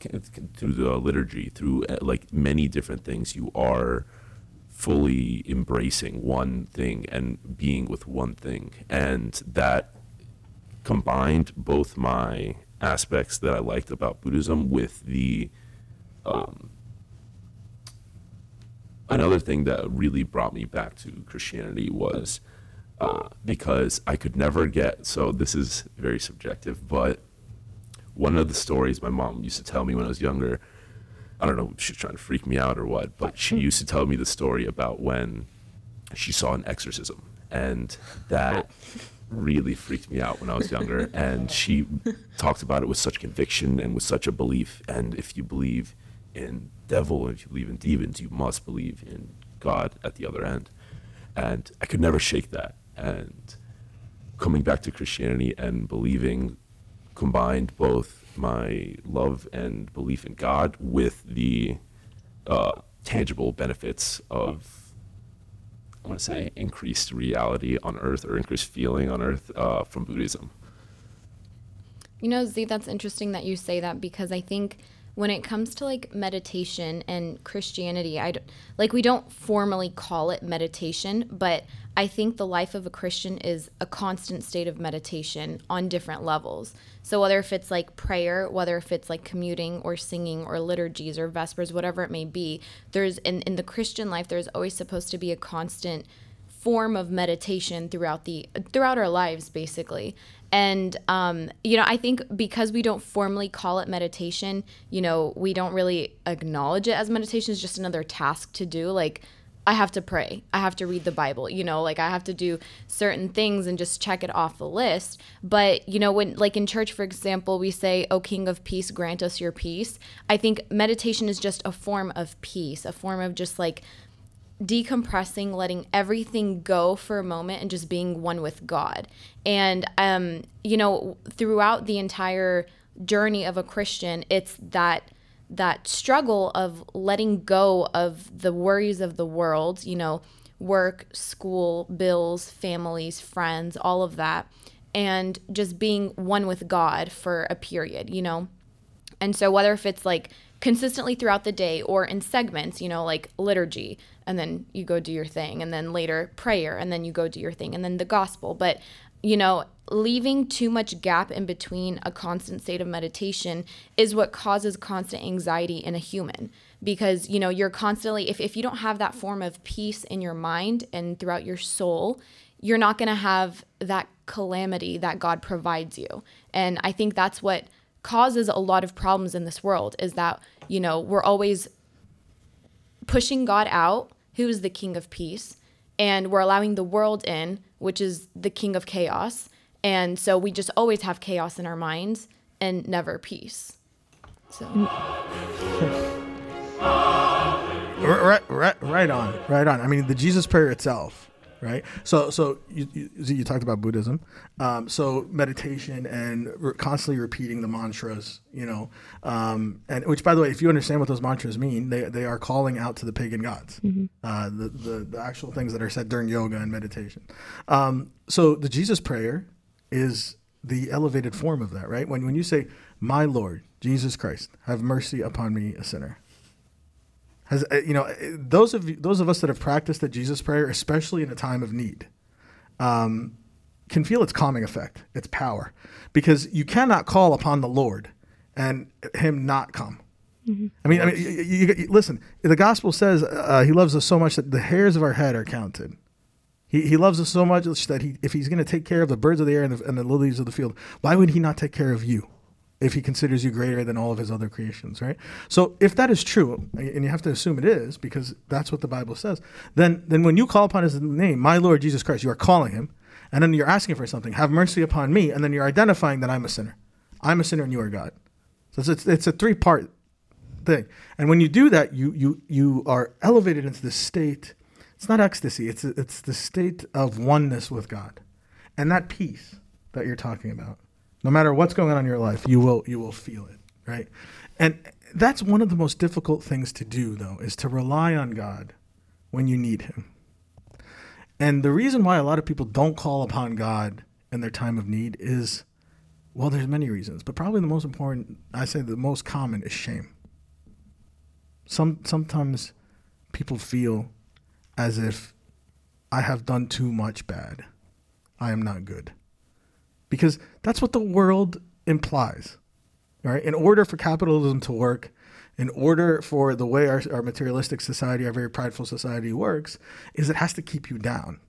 through the liturgy, through uh, like many different things, you are fully embracing one thing and being with one thing. And that combined both my aspects that I liked about Buddhism with the um, another thing that really brought me back to Christianity was uh, because I could never get so this is very subjective, but one of the stories my mom used to tell me when I was younger. I don't know if she was trying to freak me out or what, but she used to tell me the story about when she saw an exorcism, and that really freaked me out when I was younger. And she talked about it with such conviction and with such a belief. And if you believe in devil if you believe in demons, you must believe in God at the other end. And I could never shake that. And coming back to Christianity and believing combined both my love and belief in God with the uh, tangible benefits of I want to say increased reality on Earth or increased feeling on Earth uh, from Buddhism. You know, Z, that's interesting that you say that because I think when it comes to like meditation and Christianity, I like we don't formally call it meditation, but I think the life of a Christian is a constant state of meditation on different levels. So whether if it's like prayer, whether if it's like commuting or singing or liturgies or vespers, whatever it may be, there's in in the Christian life there's always supposed to be a constant form of meditation throughout the throughout our lives basically. And um, you know i think because we don't formally call it meditation you know we don't really acknowledge it as meditation. It's just another task to do. Like i have to pray. I have to read the bible you know like i have to do certain things and just check it off the list. But you know when like in church for example we say o king of peace grant us your peace. I think meditation is just a form of peace a form of just like decompressing, letting everything go for a moment, and just being one with God. And, um, you know, throughout the entire journey of a Christian, it's that that struggle of letting go of the worries of the world, you know, work, school, bills, families, friends, all of that, and just being one with God for a period, you know. And so whether if it's like consistently throughout the day or in segments, you know, like liturgy, and then you go do your thing, and then later prayer, and then you go do your thing, and then the gospel. But, you know, leaving too much gap in between a constant state of meditation is what causes constant anxiety in a human. Because, you know, you're constantly, if, if you don't have that form of peace in your mind and throughout your soul, you're not going to have that calamity that God provides you. And I think that's what causes a lot of problems in this world is that, you know, we're always pushing God out, who is the king of peace, and we're allowing the world in, which is the king of chaos. And so we just always have chaos in our minds and never peace. So Right, right, right on, right on. I mean, the Jesus prayer itself, right? So, so you, you, you talked about Buddhism, um, so meditation and re- constantly repeating the mantras, you know, um, and which, by the way, if you understand what those mantras mean, they, they are calling out to the pagan gods, uh, the, the the actual things that are said during yoga and meditation. Um, so, the Jesus prayer is the elevated form of that, right? When when you say, "My Lord Jesus Christ, have mercy upon me, a sinner." Has uh, you know uh, those of you, those of us that have practiced the Jesus prayer, especially in a time of need, um, can feel its calming effect, its power, because you cannot call upon the Lord and Him not come. I mean, I mean, you, you, you- listen. The gospel says uh, He loves us so much that the hairs of our head are counted. He, he loves us so much that he, if He's going to take care of the birds of the air and the, and the lilies of the field, why would He not take care of you? if he considers you greater than all of his other creations, right? So if that is true, and you have to assume it is because that's what the Bible says, then then when you call upon his name, my Lord Jesus Christ, you are calling him, and then you're asking for something, have mercy upon me, and then you're identifying that I'm a sinner. I'm a sinner and you are God. So it's it's, a three part thing. And when you do that, you you you are elevated into this state. It's not ecstasy. It's it's the state of oneness with God, and that peace that you're talking about. No matter what's going on in your life, you will you will feel it, right? And that's one of the most difficult things to do, though, is to rely on God when you need Him. And the reason why a lot of people don't call upon God in their time of need is, well, there's many reasons, but probably the most important, I say the most common, is shame. Some sometimes people feel as if I have done too much bad. I am not good because that's what the world implies. Right? In order for capitalism to work, in order for the way our, our materialistic society, our very prideful society works, is it has to keep you down.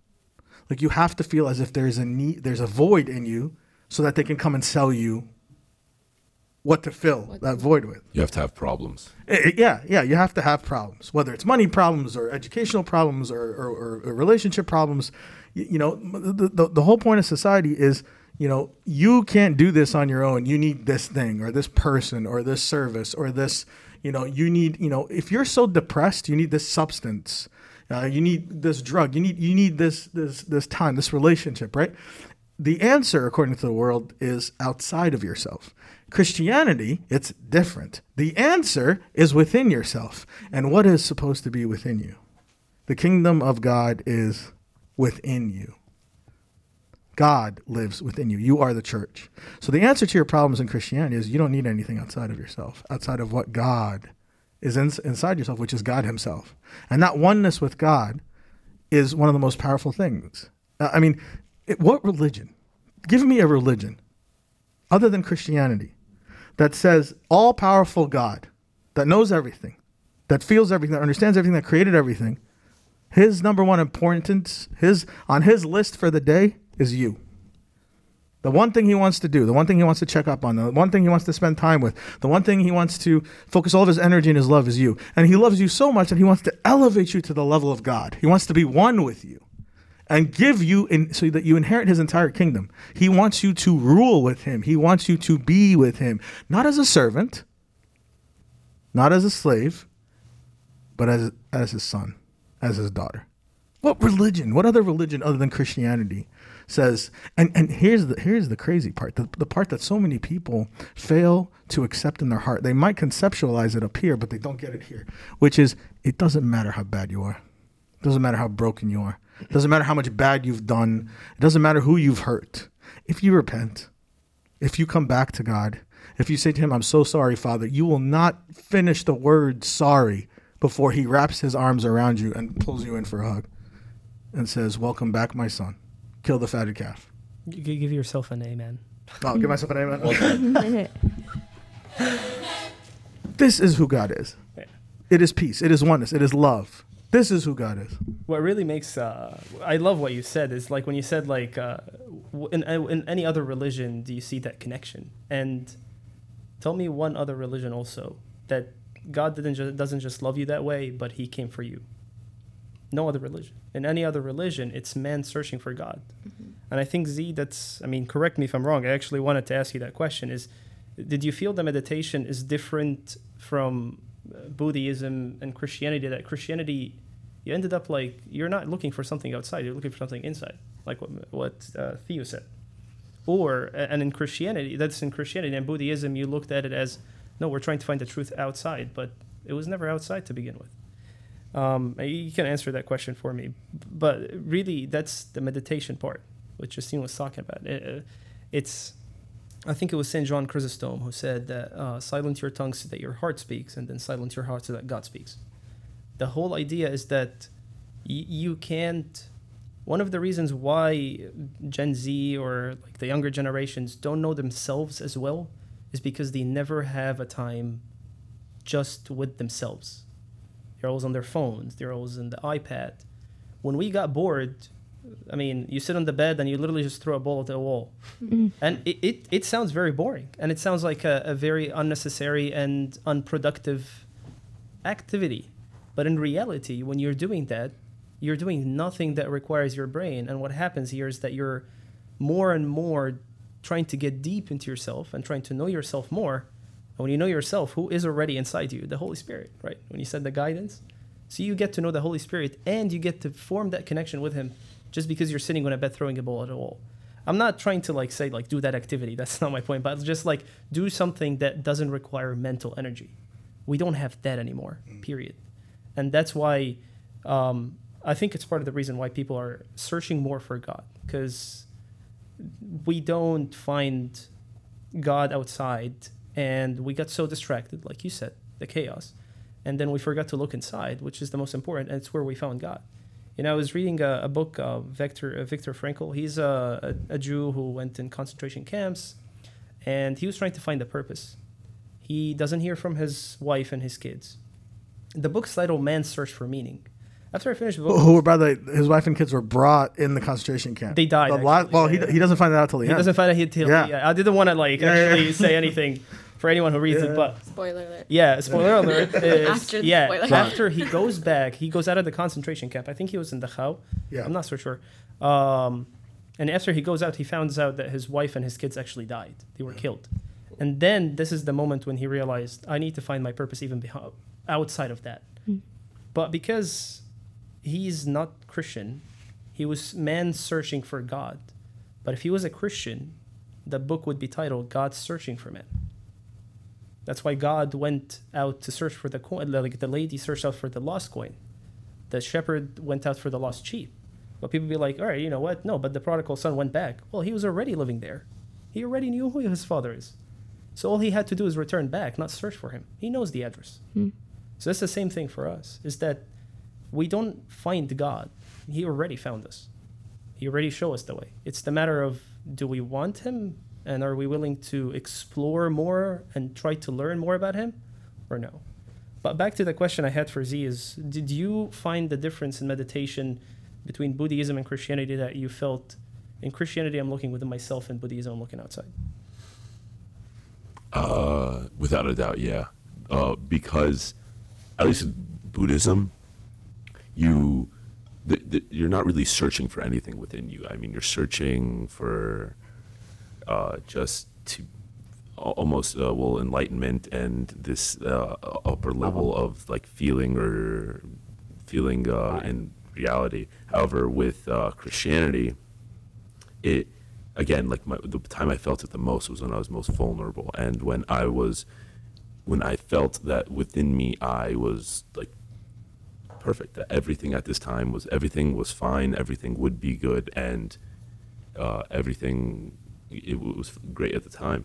Like you have to feel as if there's a need, there's a void in you, so that they can come and sell you what to fill that void with. You have to have problems. I- I- yeah, yeah, you have to have problems, whether it's money problems or educational problems or, or, or, or relationship problems. You, you know, the, the, the whole point of society is, you know, you can't do this on your own. You need this thing or this person or this service or this, you know, you need, you know, if you're so depressed, you need this substance. Uh, you need this drug. You need you need this this this time, this relationship, right? The answer, according to the world, is outside of yourself. Christianity, it's different. The answer is within yourself. And what is supposed to be within you? The kingdom of God is within you. God lives within you. You are the church. So the answer to your problems in Christianity is you don't need anything outside of yourself, outside of what God is in, inside yourself, which is God Himself. And that oneness with God is one of the most powerful things. I mean, it, what religion? Give me a religion other than Christianity that says all powerful God, that knows everything, that feels everything, that understands everything, that created everything. His number one importance, his on his list for the day is you. The one thing he wants to do, the one thing he wants to check up on, the one thing he wants to spend time with, the one thing he wants to focus all of his energy and his love is you. And he loves you so much that he wants to elevate you to the level of God. He wants to be one with you and give you in, so that you inherit his entire kingdom. He wants you to rule with him. He wants you to be with him, not as a servant, not as a slave, but as as his son, as his daughter. What religion? What other religion other than Christianity says? And and here's the here's the crazy part. The, the part that so many people fail to accept in their heart. They might conceptualize it up here, but they don't get it here. Which is, it doesn't matter how bad you are. It doesn't matter how broken you are. It doesn't matter how much bad you've done. It doesn't matter who you've hurt. If you repent, if you come back to God, if you say to Him, I'm so sorry, Father, you will not finish the word sorry before He wraps His arms around you and pulls you in for a hug and says, Welcome back, my son. Kill the fatted calf. You g- give yourself an amen. I'll give myself an amen. this is who God is. It is peace. It is oneness. It is love. This is who God is. What really makes uh, I love what you said is like when you said like uh, in uh, in any other religion do you see that connection? And tell me one other religion also that God didn't just doesn't just love you that way, but He came for you. No other religion. In any other religion, it's man searching for God. And I think Z, that's I mean, correct me if I'm wrong. I actually wanted to ask you that question: Is did you feel the meditation is different from uh, Buddhism and Christianity? That Christianity, you ended up like you're not looking for something outside; you're looking for something inside, like what what uh, Theo said. Or and in Christianity, that's in Christianity and Buddhism, you looked at it as no, we're trying to find the truth outside, but it was never outside to begin with. Um, you can answer that question for me, but really, that's the meditation part, which Justine was talking about. It, it's, I think it was Saint John Chrysostom who said that uh, silence your tongue so that your heart speaks, and then silence your heart so that God speaks. The whole idea is that y- you can't. One of the reasons why Gen Z or like the younger generations don't know themselves as well is because they never have a time just with themselves. They're always on their phones, they're always on the iPad. When we got bored, I mean, you sit on the bed and you literally just throw a ball at the wall. Mm-hmm. And it, it, it sounds very boring. And it sounds like a, a very unnecessary and unproductive activity. But in reality, when you're doing that, you're doing nothing that requires your brain. And what happens here is that you're more and more trying to get deep into yourself and trying to know yourself more. And when you know yourself, who is already inside you? The Holy Spirit, right? When you said the guidance. So you get to know the Holy Spirit and you get to form that connection with Him just because you're sitting on a bed throwing a ball at a wall. I'm not trying to like say like do that activity. That's not my point. But just like do something that doesn't require mental energy. We don't have that anymore. Mm. Period. And that's why um, I think it's part of the reason why people are searching more for God because we don't find God outside and we got so distracted, like you said, the chaos. And then we forgot to look inside, which is the most important, and it's where we found God. You know, I was reading a, a book of Viktor, uh, Viktor Frankl. He's a, a, a Jew who went in concentration camps, and he was trying to find a purpose. He doesn't hear from his wife and his kids. The book's titled Man's Search for Meaning. After I finished the book, Who were by the his wife and kids were brought in the concentration camp. They died, The la- well, Yeah, he, he doesn't find that out till the he end. doesn't find out he till Yeah. yeah. I didn't want to like Yeah, yeah, actually yeah. say anything for anyone who reads Yeah. it, but Spoiler alert. yeah, spoiler alert. Is, After the yeah, spoiler. after he goes back, he goes out of the concentration camp. I think he was in Dachau. Yeah. I'm not so sure. Um, and after he goes out, he finds out that his wife and his kids actually died. They were killed. And then this is the moment when he realized, I need to find my purpose even behind, outside of that. But because he's not Christian, he was man searching for God. But if he was a Christian, the book would be titled "God Searching for Man. That's why God went out to search for the coin. Like the lady searched out for the lost coin. The shepherd went out for the lost sheep. But people be like, all right, you know what? No, but the prodigal son went back. Well, he was already living there. He already knew who his father is. So all he had to do is return back, not search for him. He knows the address. Hmm. So that's the same thing for us. Is that we don't find God. He already found us. He already showed us the way. It's the matter of do we want him and are we willing to explore more and try to learn more about him or no? But back to the question I had for Z is did you find the difference in meditation between Buddhism and Christianity that you felt in Christianity I'm looking within myself and Buddhism I'm looking outside? Uh, without a doubt, yeah. Uh, because at least in Buddhism, you th- th- you're not really searching for anything within you. I mean, you're searching for uh, just to almost uh, well enlightenment and this uh, upper level of like feeling or feeling uh, in reality. However, with uh, Christianity, it again like my, the time I felt it the most was when I was most vulnerable and when I was when I felt that within me I was like perfect that everything at this time was everything was fine everything would be good and uh, everything it was great at the time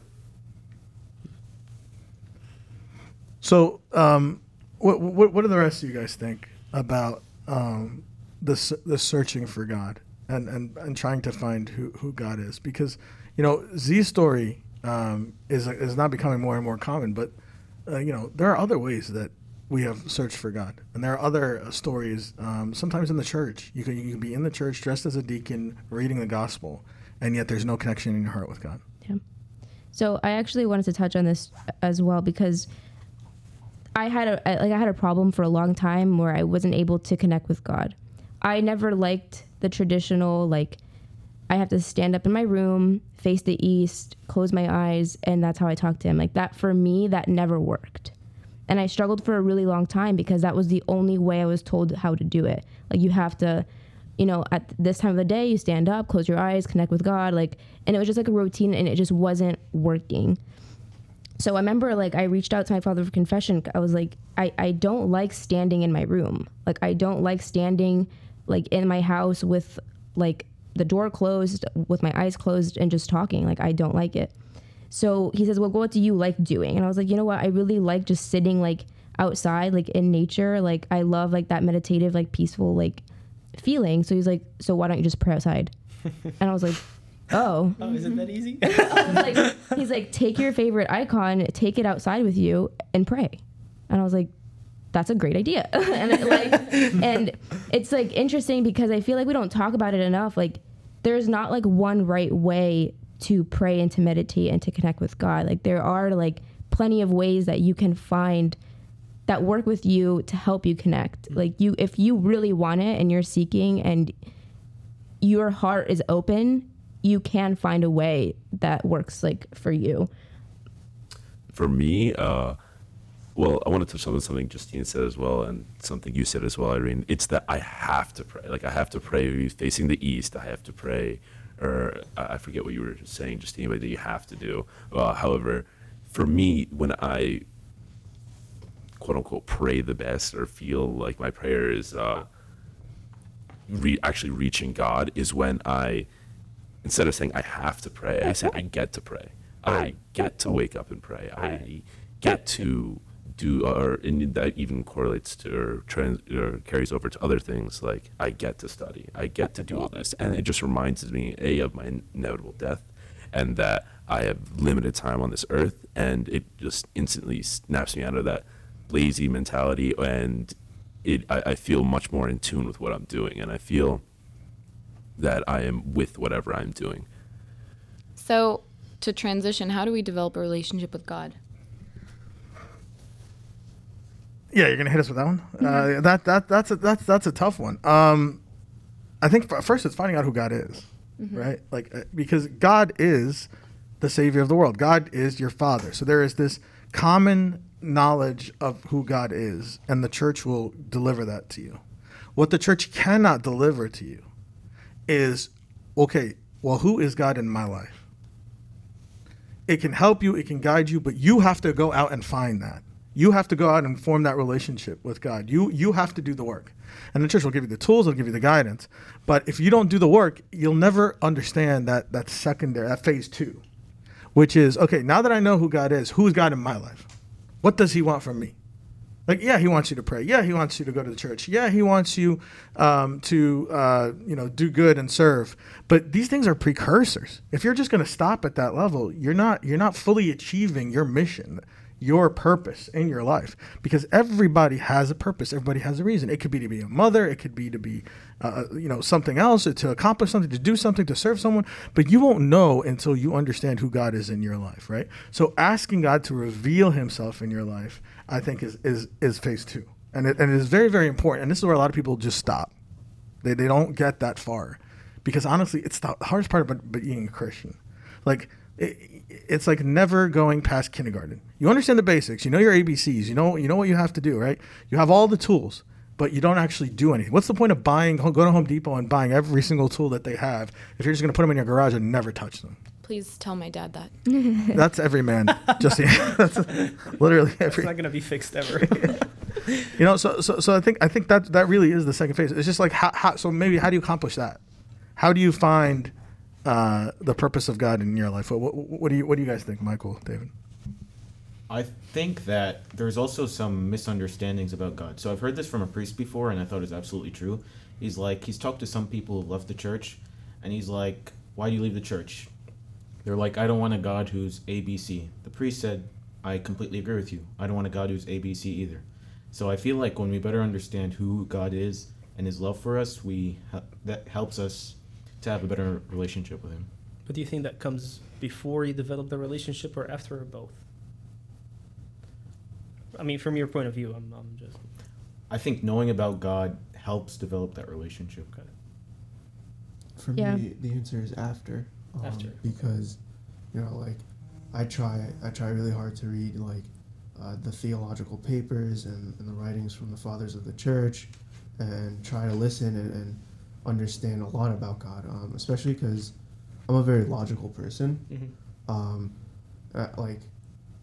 So, um, what, what what do the rest of you guys think about um, this the searching for God and, and, and trying to find who, who God is? Because you know Z's story um, is is not becoming more and more common, but uh, you know there are other ways that we have searched for God, and there are other uh, stories. Um, sometimes in the church, you can you can be in the church dressed as a deacon, reading the gospel, and yet there's no connection in your heart with God. Yeah. So I actually wanted to touch on this as well because I had a like I had a problem for a long time where I wasn't able to connect with God. I never liked the traditional like I have to stand up in my room, face the east, close my eyes, and that's how I talk to him. Like that for me, that never worked. And I struggled for a really long time because that was the only way I was told how to do it. Like you have to, you know, at this time of the day, you stand up, close your eyes, connect with God, like and it was just like a routine and it just wasn't working. So I remember like I reached out to my father for confession. I was like, I, I don't like standing in my room. Like I don't like standing like in my house with like the door closed, with my eyes closed and just talking. Like I don't like it. So he says, Well, what do you like doing? And I was like, you know what? I really like just sitting like outside, like in nature. Like I love like that meditative, like peaceful, like feeling. So he's like, So why don't you just pray outside? And I was like, Oh. Oh, is it that easy? Like, he's like, take your favorite icon, take it outside with you, and pray. And I was like, that's a great idea. and it, like, and it's like interesting because I feel like we don't talk about it enough. Like, there's not like one right way to pray and to meditate and to connect with God. Like, there are like plenty of ways that you can find that work with you to help you connect. Like, you, if you really want it and you're seeking and your heart is open, you can find a way that works like for you. for me, uh, well, I want to touch on something Justine said as well, and something you said as well, Irene. It's that I have to pray. Like I have to pray facing the east. I have to pray, or I forget what you were saying, Justine, but that you have to do. Uh, however, for me, when I quote unquote pray the best or feel like my prayer is uh, re- actually reaching God, is when I instead of saying I have to pray, I say I get to pray. I get to wake up and pray. I get to do, or and that even correlates to or, trans, or carries over to other things like I get to study. I get to do all this, and it just reminds me a of my inevitable death, and that I have limited time on this earth, and it just instantly snaps me out of that lazy mentality, and it I, I feel much more in tune with what I'm doing, and I feel that I am with whatever I'm doing. So, to transition, how do we develop a relationship with God? Yeah, you're gonna hit us with that one. Uh, that that that's a, that's that's a tough one. Um, I think f- first it's finding out who God is, right? Like uh, because God is the Savior of the world. God is your Father. So there is this common knowledge of who God is, and the church will deliver that to you. What the church cannot deliver to you is okay. well, who is God in my life? It can help you, it can guide you, but you have to go out and find that. You have to go out and form that relationship with God. You you have to do the work. And the church will give you the tools, it'll give you the guidance. But if you don't do the work, you'll never understand that that secondary, that phase two, which is okay, now that I know who God is, who's God in my life? What does he want from me? Like, yeah, he wants you to pray. Yeah, he wants you to go to the church. Yeah, he wants you um, to, uh, you know, do good and serve. But these things are precursors. If you're just going to stop at that level, you're not you're not fully achieving your mission, your purpose in your life. Because everybody has a purpose. Everybody has a reason. It could be to be a mother. It could be to be, uh, you know, something else, to accomplish something, to do something, to serve someone. But you won't know until you understand who God is in your life, right? So asking God to reveal Himself in your life I think is is is phase two, and it, and it is very very important. And this is where a lot of people just stop. They they don't get that far, because honestly, it's the hardest part about, about being a Christian. Like it, it's like never going past kindergarten. You understand the basics. You know your ABCs. You know you know what you have to do. Right. You have all the tools, but you don't actually do anything. What's the point of buying? Go to Home Depot and buying every single tool that they have if you're just going to put them in your garage and never touch them. Please tell my dad that. That's every man. Just that's literally every. It's not gonna be fixed ever. You know, so so so I think I think that that really is the second phase. It's just like how, how so maybe how do you accomplish that? How do you find uh, the purpose of God in your life? What, what, what do you what do you guys think, Michael, David? I think that there's also some misunderstandings about God. So I've heard this from a priest before, and I thought it's absolutely true. He's like, he's talked to some people who left the church, and he's like, why do you leave the church? They're like, I don't want a God who's ABC. The priest said, I completely agree with you. I don't want a God who's ABC either. So I feel like when we better understand who God is and His love for us, we that helps us to have a better relationship with Him. but do you think that comes before you develop the relationship or after or both? I mean, from your point of view, I'm, I'm just I think knowing about God helps develop that relationship. okay. For Yeah. me, the answer is after. Um, After. Because, you know, like, I try, I try really hard to read like uh, the theological papers and, and the writings from the fathers of the church, and try to listen and, and understand a lot about God. Um, especially because I'm a very logical person. hmm Um, uh, like,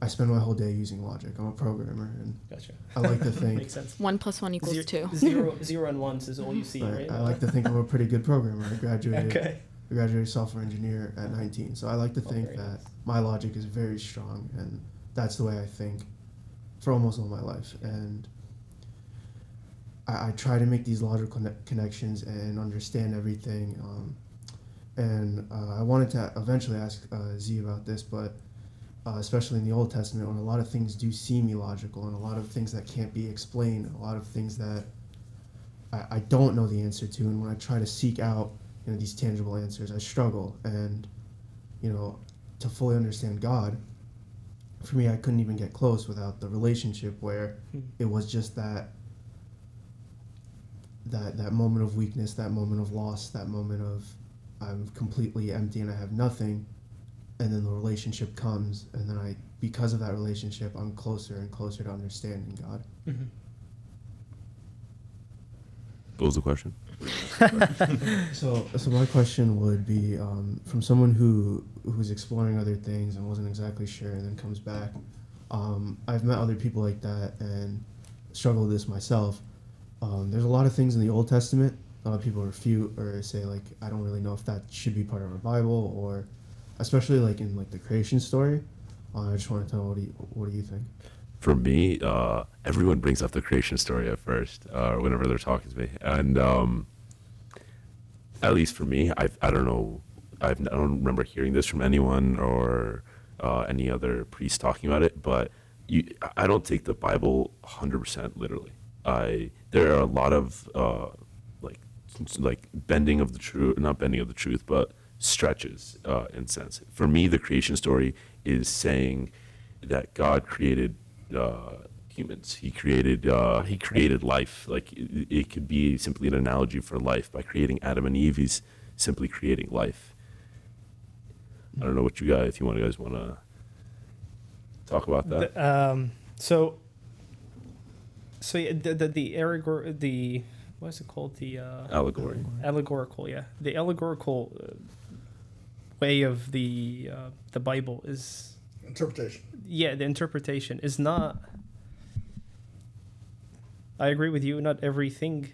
I spend my whole day using logic. I'm a programmer, and Gotcha. I like to think. Makes sense. One plus one equals Zero, two. zero, zero and ones is all you see, I, right? I like to think I'm a pretty good programmer. I graduated. Okay. I graduated software engineer at 19. So I like to Oh, think very that nice. my logic is very strong, and that's the way I think for almost all my life. And I, I try to make these logical conne- connections and understand everything. Um, and uh, I wanted to eventually ask uh, Z about this, but uh, especially in the Old Testament, when a lot of things do seem illogical, and a lot of things that can't be explained, a lot of things that I, I don't know the answer to, and when I try to seek out you know these tangible answers, I struggle, and you know to fully understand God, for me, I couldn't even get close without the relationship where Hmm. it was just that that that moment of weakness, that moment of loss, that moment of I'm completely empty and I have nothing, and then the relationship comes, and then I because of that relationship, I'm closer and closer to understanding God. Mhm. What was the question? So, so my question would be um, from someone who who's exploring other things and wasn't exactly sure, and then comes back. Um, I've met other people like that and struggled with this myself. Um, there's a lot of things in the Old Testament. A lot of people refute or say like, I don't really know if that should be part of our Bible, or especially like in like the creation story. Uh, I just want to know what do you, what do you think? For me, uh, everyone brings up the creation story at first, uh, whenever they're talking to me, and um, at least for me, I I don't know, I've, I don't remember hearing this from anyone or uh, any other priest talking about it, but you, I don't take the Bible 100% literally. I there are a lot of uh, like like bending of the truth, not bending of the truth, but stretches uh, in sense. For me, the creation story is saying that God created uh, humans. He created uh, he created life. Like it, it could be simply an analogy for life. By creating Adam and Eve, he's simply creating life. I don't know what you guys, if you want, guys want to talk about that. The, um, so, so yeah, the the, the allegor- the what is it called? The uh, Allegory. allegorical, yeah, the allegorical uh, way of the uh, the Bible is Interpretation. yeah the interpretation is not. I agree with you. Not everything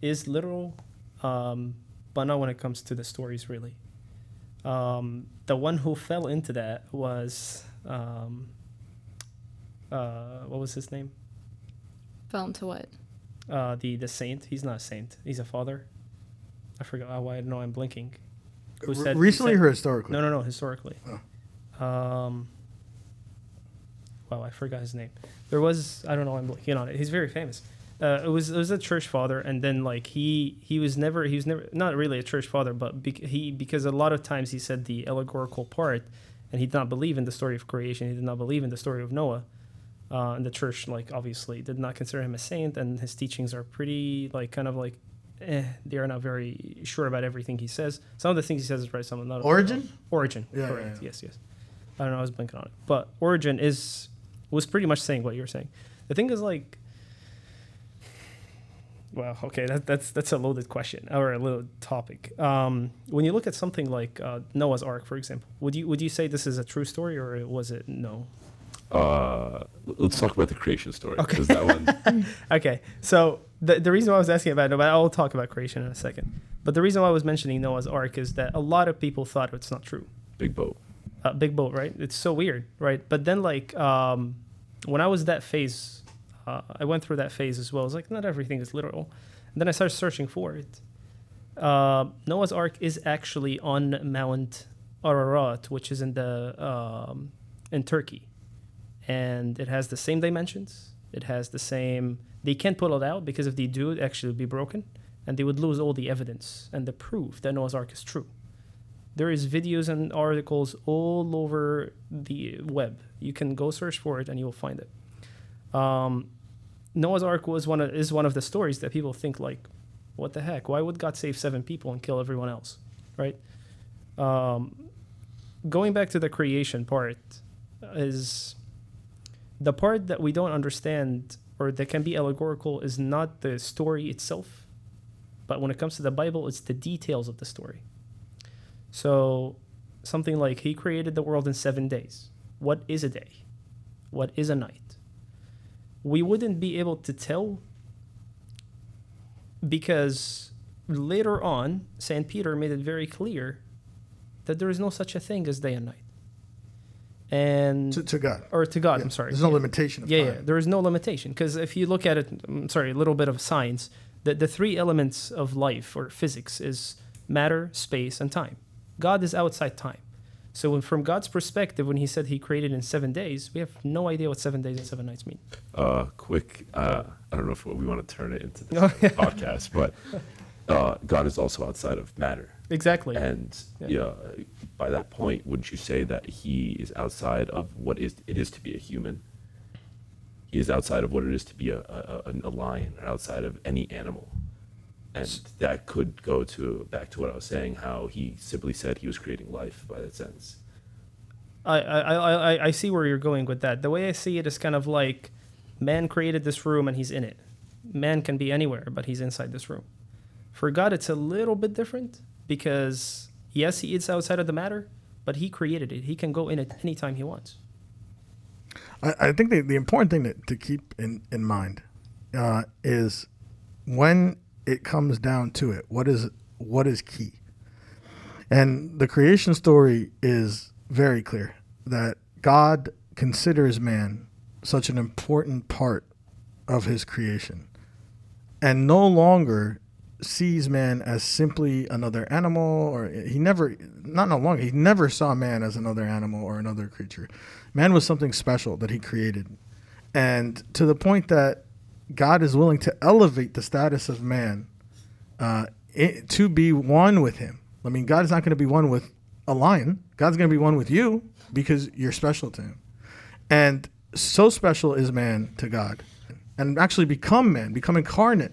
is literal, um, but not when it comes to the stories. Really, um, the one who fell into that was um, uh, what was his name? Fell into what? Uh, the the saint. He's not a saint. He's a father. I forgot oh, why. No, I'm blinking. Who said- recently said- or historically? No, no, no. Historically. Oh. Um. Wow, I forgot his name. There was I don't know. I'm blanking on it. He's very famous. Uh, it was it was a church father, and then like he he was never he was never not really a church father, but bec- he because a lot of times he said the allegorical part, and he did not believe in the story of creation. He did not believe in the story of Noah. Uh, and the church, like obviously, did not consider him a saint, and his teachings are pretty like kind of like, eh, they are not very sure about everything he says. Some of the things he says is right, some of not. Origen? Origen. Yeah, correct. yeah, yeah. Yes, yes. I don't know. I was blinking on it, but Origen is was pretty much saying what you're saying. The thing is like, well, okay, that, that's that's a loaded question or a little topic. Um, when you look at something like uh, Noah's Ark, for example, would you would you say this is a true story or was it no? Uh, let's talk about the creation story because that one. Okay, so the, the reason why I was asking about but I'll talk about creation in a second. But the reason why I was mentioning Noah's Ark is that a lot of people thought it's not true. Big boat. uh, big boat, right? It's so weird, right? But then, like, um, when I was that phase, uh, I went through that phase as well. It's like not everything is literal. And then I started searching for it. Uh, Noah's Ark is actually on Mount Ararat, which is in the um, in Turkey, and it has the same dimensions. It has the same. They can't pull it out because if they do, it actually would be broken, and they would lose all the evidence and the proof that Noah's Ark is true there is videos and articles all over the web. You can go search for it and you will find it. Um, Noah's Ark was one of, is one of the stories that people think like, what the heck? Why would God save seven people and kill everyone else, right? Um, going back to the creation part is the part that we don't understand or that can be allegorical is not the story itself, but when it comes to the Bible, it's the details of the story. So, something like He created the world in seven days. What is a day? What is a night? We wouldn't be able to tell because later on, St. Peter made it very clear that there is no such a thing as day and night. And To, to God. or to God, Yeah. I'm sorry. There's no Yeah. limitation of Yeah, time. yeah. There is no limitation because if you look at it, I'm sorry, a little bit of science. The the three elements of life or physics is matter, space, and time. God is outside time. So when, from God's perspective, when He said He created in seven days, we have no idea what seven days and seven nights mean. Uh, quick. Uh, I don't know if we want to turn it into this podcast, but uh, God is also outside of matter. Exactly. And Yeah. yeah. By that point, wouldn't you say that he is outside of what is it is to be a human? He is outside of what it is to be a, a, a- lion, or outside of any animal. And that could go to back to what I was saying, how he simply said he was creating life by that sense. I, I, I- I see where you're going with that. The way I see it is kind of like man created this room and he's in it. Man can be anywhere, but he's inside this room. For God, it's a little bit different because, yes, he is outside of the matter, but he created it. He can go in it anytime he wants. I, I think the, the important thing to, to keep in, in mind uh, is when it comes down to it, what is what is key? And the creation story is very clear that God considers man such an important part of his creation and no longer sees man as simply another animal or he never not no longer he never saw man as another animal or another creature. Man was something special that he created. And to the point that god is willing to elevate the status of man uh, i to be one with him. I mean god is not going to be one with a lion. God's going to be one with you because you're special to him. And so special is man to god and actually become man become incarnate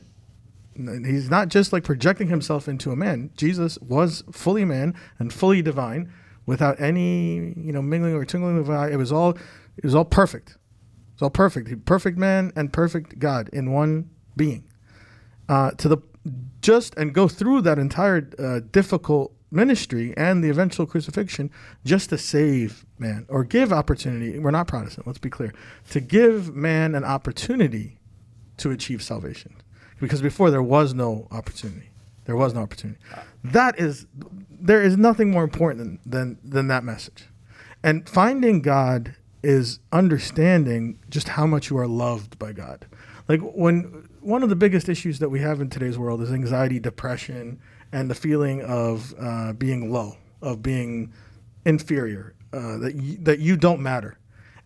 he's not just like projecting himself into a man. Jesus was fully man and fully divine, without any you know mingling or tingling of eye. It was all it was all perfect. It was all perfect. He- Perfect man and perfect God in one being. Uh, to the just and go through that entire uh, difficult ministry and the eventual crucifixion just to save man or give opportunity. We're not Protestant, let's be clear. To give man an opportunity to achieve salvation. Because before there was no opportunity. There was no opportunity. That is there is nothing more important than than, than that message. And finding God is understanding just how much you are loved by God. Like when one of the biggest issues that we have in today's world is anxiety, depression, and the feeling of uh, being low, of being inferior, uh, that that you don't matter,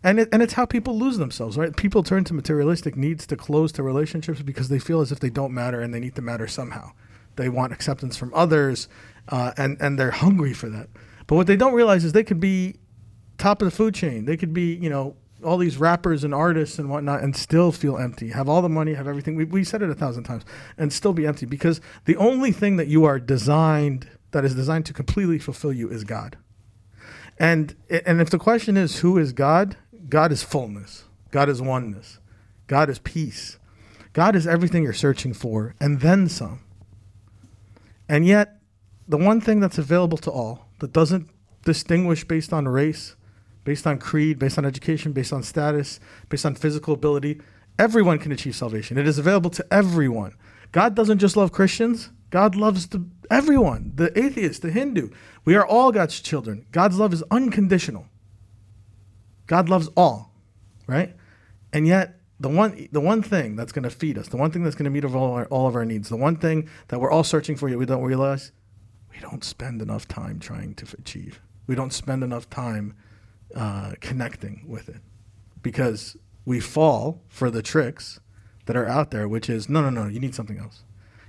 and it, and it's how people lose themselves, right? People turn to materialistic needs to close to relationships because they feel as if they don't matter and they need to matter somehow. They want acceptance from others, uh, and and they're hungry for that. But what they don't realize is they could be top of the food chain. They could be, you know, all these rappers and artists and whatnot and still feel empty, have all the money, have everything. We, we said it a thousand times and still be empty because the only thing that you are designed, that is designed to completely fulfill you is God. And, and if the question is, who is God? God is fullness. God is oneness. God is peace. God is everything you're searching for and then some. And yet, the one thing that's available to all that doesn't distinguish based on race, based on creed, based on education, based on status, based on physical ability. Everyone can achieve salvation. It is available to everyone. God doesn't just love Christians, God loves the, everyone the atheist, the Hindu. We are all God's children. God's love is unconditional. God loves all, right? And yet, the one, the one thing that's going to feed us, the one thing that's going to meet all, our, all of our needs, the one thing that we're all searching for, yet we don't realize, we don't spend enough time trying to achieve. We don't spend enough time uh, connecting with it because we fall for the tricks that are out there, which is no, no, no, you need something else.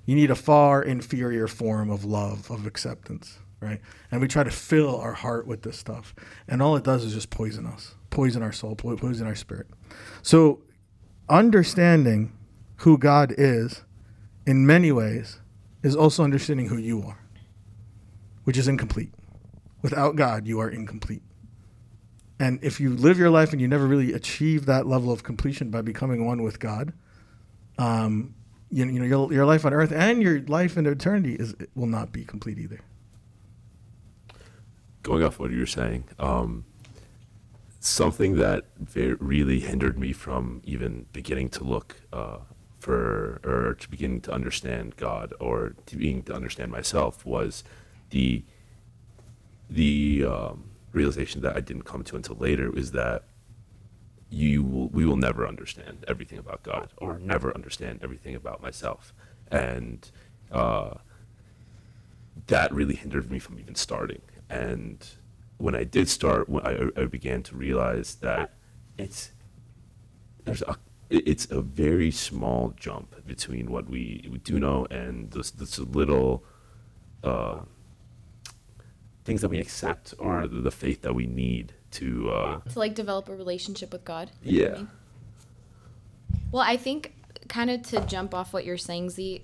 You need a far inferior form of love, of acceptance, right? And we try to fill our heart with this stuff. And all it does is just poison us, poison our soul, poison our spirit. So, understanding who God is in many ways is also understanding who you are, which is incomplete. Without God, you are incomplete. And if you live your life and you never really achieve that level of completion by becoming one with God, um, you, you know your, your life on earth and your life in eternity is will not be complete either. Going off what you were saying, um, something that very, really hindered me from even beginning to look uh, for or to begin to understand God or to beginning to understand myself was the the um, realization that I didn't come to until later is that you will, we will never understand everything about God or never understand everything about myself, and uh, that really hindered me from even starting. And when I did start, when I, I began to realize that it's there's a it's a very small jump between what we, we do know and this, this little uh, things that we accept or the, the faith that we need to uh, to like develop a relationship with God. yeah Well, I think kind of to jump off what you're saying, Z.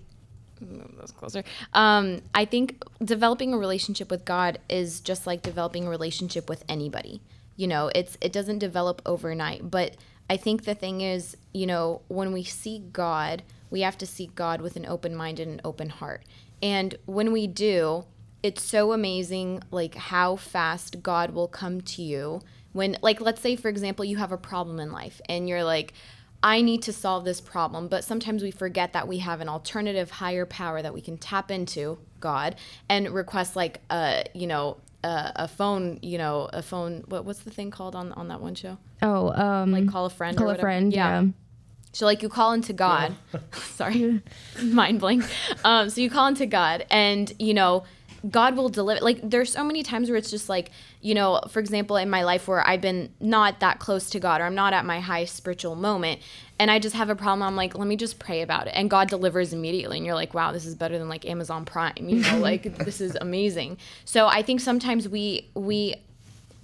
Move those closer. Um, I think developing a relationship with God is just like developing a relationship with anybody. You know, it's it doesn't develop overnight, but I think the thing is, you know, when we seek God, we have to seek God with an open mind and an open heart. And when we do, it's so amazing like how fast God will come to you when like let's say for example you have a problem in life and you're like I need to solve this problem, but sometimes we forget that we have an alternative higher power that we can tap into, God, and request like a, you know, a, a phone, you know, a phone what what's the thing called on on that one show? Oh, um, Like call a friend or call a friend. Yeah. So like you call into God. Sorry, mind blank. Um, so you call into God, and you know God will deliver. Like there's so many times where it's just like you know, for example, in my life where I've been not that close to God or I'm not at my high spiritual moment, and I just have a problem. I'm like, let me just pray about it, and God delivers immediately, and you're like, wow, this is better than like Amazon Prime. You know, like this is amazing. So I think sometimes we we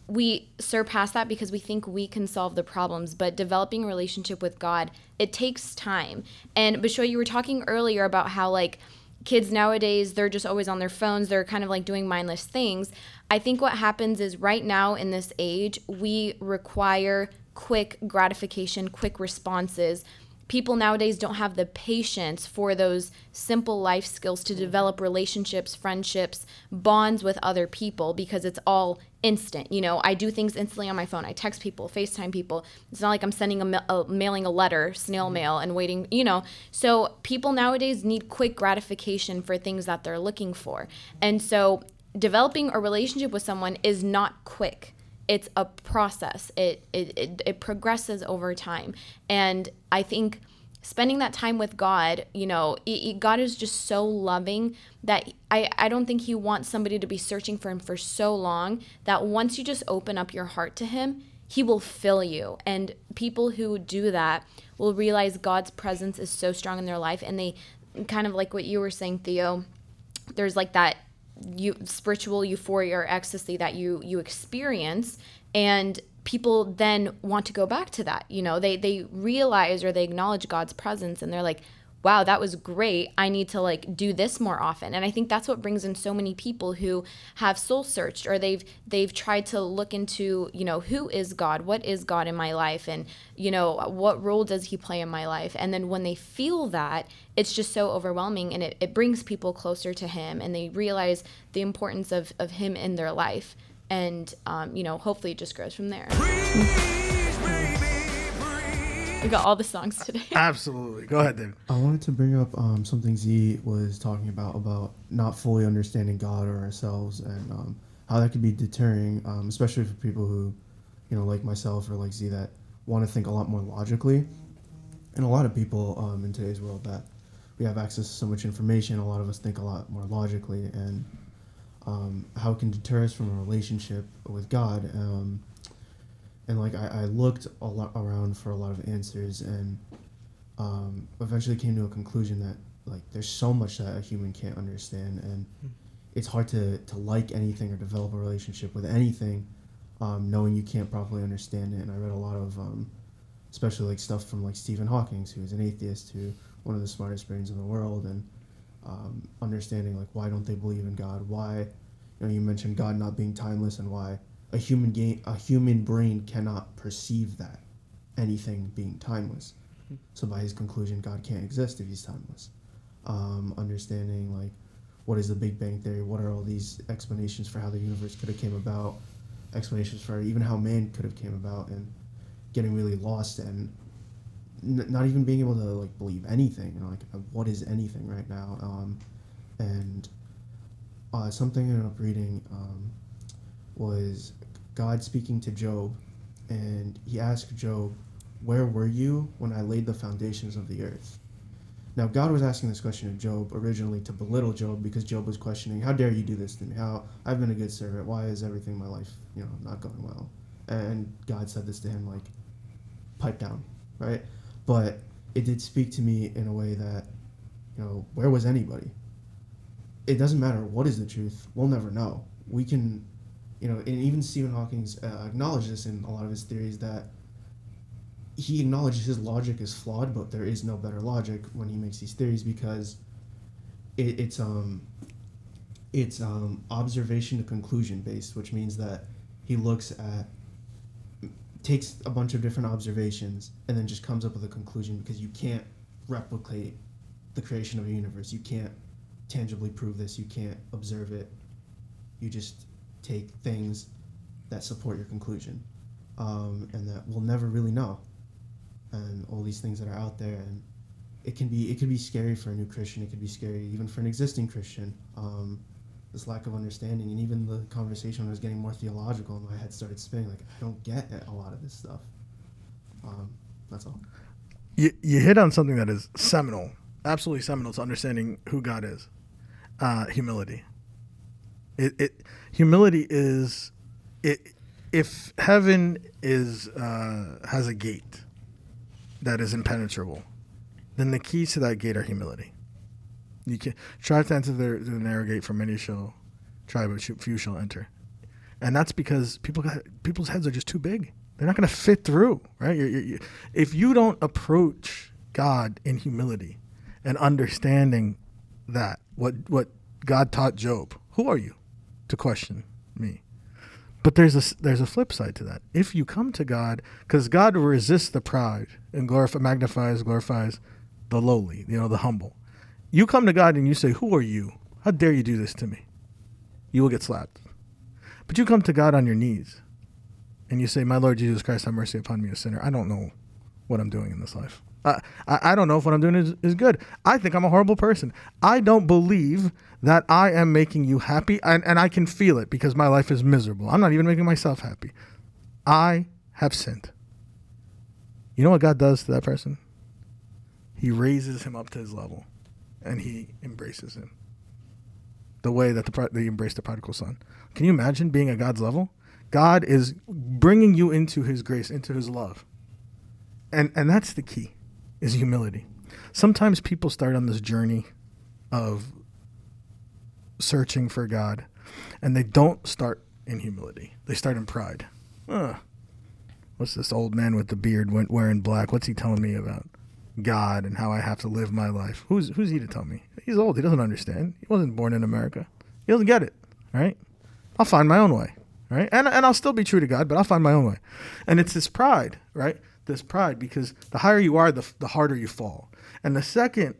we surpass that because we think we can solve the problems but developing a relationship with god it takes time and Bishoy, you were talking earlier about how like kids nowadays they're just always on their phones they're kind of like doing mindless things. I think what happens is right now in this age we require quick gratification quick responses. People nowadays don't have the patience for those simple life skills to develop relationships, friendships, bonds with other people because it's all instant. You know, I do things instantly on my phone. I text people, FaceTime people. It's not like I'm sending a, ma- a mailing a letter, snail mm-hmm. mail, and waiting. You know, so people nowadays need quick gratification for things that they're looking for, and so developing a relationship with someone is not quick it's a process it, it it, it progresses over time and i think spending that time with god you know it, it- god is just so loving that I, I don't think he wants somebody to be searching for him for so long that once you just open up your heart to him he will fill you. And people who do that will realize god's presence is so strong in their life and they kind of like what you were saying theo there's like that you spiritual euphoria or ecstasy that you you experience. And people then want to go back to that you know? They they realize or they acknowledge god's presence and they're like wow that was great. I need to like do this more often. And i think that's what brings in so many people who have soul searched or they've they've tried to look into you know who is god? What is god in my life? And you know what role does he play in my life? And then when they feel that it's just so overwhelming and it, it brings people closer to him and they realize the importance of, of him in their life and um, you know hopefully it just grows from there we got all the songs today Absolutely. Go ahead, David. I wanted to bring up um, something Z was talking about about not fully understanding God or ourselves and um, how that could be deterring, um, especially for people who, you know, like myself or like Z that want to think a lot more logically. And a lot of people um, in today's world that we have access to so much information, a lot of us think a lot more logically, and um, how it can deter us from a relationship with God. Um, and like I, I looked a lot around for a lot of answers and um, eventually came to a conclusion that like there's so much that a human can't understand and it's hard to, to like anything or develop a relationship with anything um, knowing you can't properly understand it and i read a lot of um, especially like stuff from like stephen hawking who is an atheist who one of the smartest brains in the world and um, understanding like why don't they believe in god why you know you mentioned god not being timeless and why a human game a human brain cannot perceive that anything being timeless so by his conclusion, God can't exist if he's timeless. Um, understanding like what is the Big Bang theory? What are all these explanations for how the universe could have came about? Explanations for even how man could have came about, and getting really lost and n- not even being able to like believe anything. Like uh, what is anything right now? Um, and uh, something I ended up reading um, was God speaking to Job, and he asked Job, where were you when I laid the foundations of the earth? Now, God was asking this question of Job originally to belittle Job because Job was questioning, How dare you do this to me? How I've been a good servant. Why is everything in my life, you know, not going well? And God said this to him, like, pipe down, right? But it did speak to me in a way that, you know, where was anybody? It doesn't matter what is the truth. We'll never know. We can, you know, and even Stephen Hawking's uh, acknowledged this in a lot of his theories that he acknowledges his logic is flawed, but there is no better logic when he makes these theories because it, it's um it's um observation to conclusion based, which means that he looks at takes a bunch of different observations and then just comes up with a conclusion because you can't replicate the creation of a universe. You can't tangibly prove this. You can't observe it. You just take things that support your conclusion, um, and that we'll never really know and all these things that are out there and it can be it could be scary for a new christian it could be scary even for an existing christian um, this lack of understanding and even the conversation was getting more theological and my head started spinning like i don't get a lot of this stuff um, that's all You, you hit on something that is seminal, absolutely seminal to understanding who God is. Uh, humility. It, it humility is it if heaven is uh, has a gate that is impenetrable, then the keys to that gate are humility. You can try to enter the, the narrow gate, for many shall try, but few shall enter, and that's because people got, people's heads are just too big. They're not going to fit through, right? You're, you're, you if you don't approach God in humility and understanding that what what God taught Job, who are you to question me? But there's a there's a flip side to that. If you come to God, because God resists the proud and glorify, magnifies, glorifies the lowly, you know, the humble. You come to God and you say, "Who are you? How dare you do this to me?" You will get slapped. But you come to God on your knees, and you say, "My Lord Jesus Christ, have mercy upon me, a sinner. I don't know what I'm doing in this life. I, I, don't know if what I'm doing is, is good. I think I'm a horrible person. I don't believe that I am making you happy, and, and I can feel it because my life is miserable. I'm not even making myself happy. I have sinned. You know what God does to that person? He raises him up to his level, and he embraces him. The way that the they embraced the prodigal son. Can you imagine being at God's level? God is bringing you into His grace, into His love and and that's the key is humility sometimes people start on this journey of searching for god and they don't start in humility they start in pride Ugh. what's this old man with the beard wearing black what's he telling me about god and how i have to live my life who's who's he to tell me he's old he doesn't understand he wasn't born in america he doesn't get it right i'll find my own way right and, and i'll still be true to god but i'll find my own way and it's this pride right this pride because the higher you are, the, the harder you fall. And the second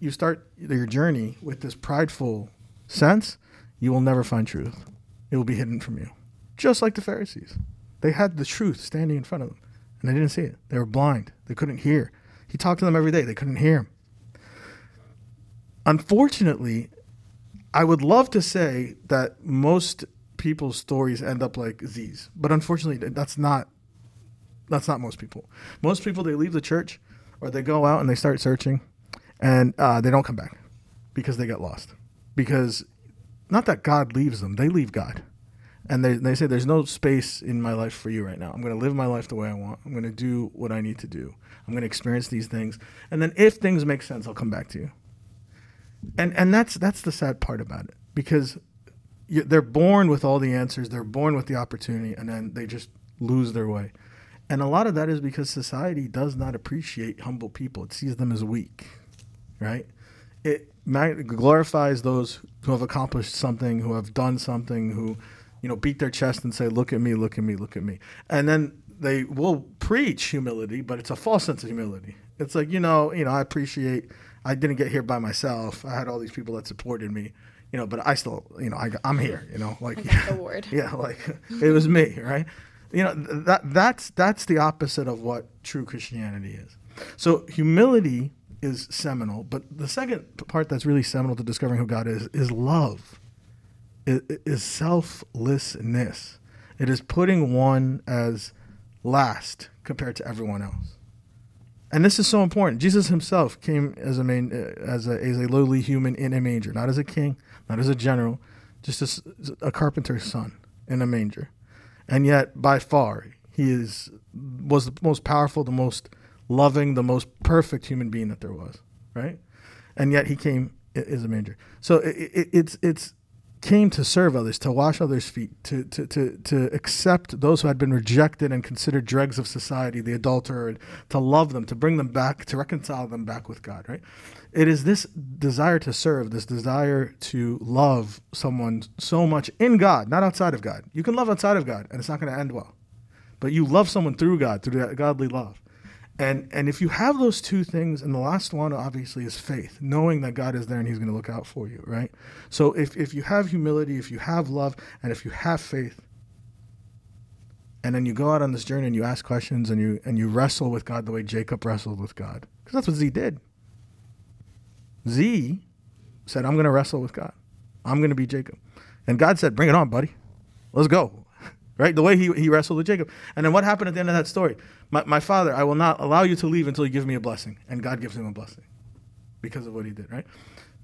you start your journey with this prideful sense, you will never find truth. It will be hidden from you. Just like the Pharisees. They had the truth standing in front of them and they didn't see it. They were blind. They couldn't hear. He talked to them every day. They couldn't hear him. Unfortunately, I would love to say that most people's stories end up like these, but unfortunately, that's not that's not most people. Most people they leave the church or they go out and they start searching, and uh, they don't come back because they get lost. Because not that God leaves them, they leave God, and they they say there's no space in my life for you right now. I'm going to live my life the way I want. I'm going to do what I need to do. I'm going to experience these things, and then if things make sense, I'll come back to you. And and that's that's the sad part about it because you, they're born with all the answers, they're born with the opportunity, and then they just lose their way. And a lot of that is because society does not appreciate humble people. It sees them as weak, right? It glorifies those who have accomplished something, who have done something, who, you know, beat their chest and say, "Look at me, look at me, look at me." And then they will preach humility, but it's a false sense of humility. It's like, you know, you know, I appreciate I didn't get here by myself. I had all these people that supported me, you know, but I still, you know, I, I'm here, you know, like award. yeah, like it was me, right? You know that that's that's the opposite of what true Christianity is. So humility is seminal, but the second part that's really seminal to discovering who God is is love. Is selflessness. It is putting one as last compared to everyone else. And this is so important. Jesus himself came as a main, uh, as a as a lowly human in a manger, not as a king, not as a general, just as a carpenter's son in a manger and yet by far he is was the most powerful the most loving the most perfect human being that there was right and yet he came as a manger so it, it, it's it's came to serve others to wash others feet to, to, to, to accept those who had been rejected and considered dregs of society the adulterer to love them to bring them back to reconcile them back with god right it is this desire to serve, this desire to love someone so much in God, not outside of God. You can love outside of God, and it's not going to end well. But you love someone through God, through that godly love. And and if you have those two things, and the last one obviously is faith, knowing that God is there and He's going to look out for you, right? So if if you have humility, if you have love, and if you have faith, and then you go out on this journey and you ask questions and you and you wrestle with God the way Jacob wrestled with God, because that's what Z did. Z said, I'm going to wrestle with God. I'm going to be Jacob. And God said, Bring it on, buddy. Let's go. Right? The way he, he wrestled with Jacob. And then what happened at the end of that story? My, my father, I will not allow you to leave until you give me a blessing. And God gives him a blessing because of what he did, right?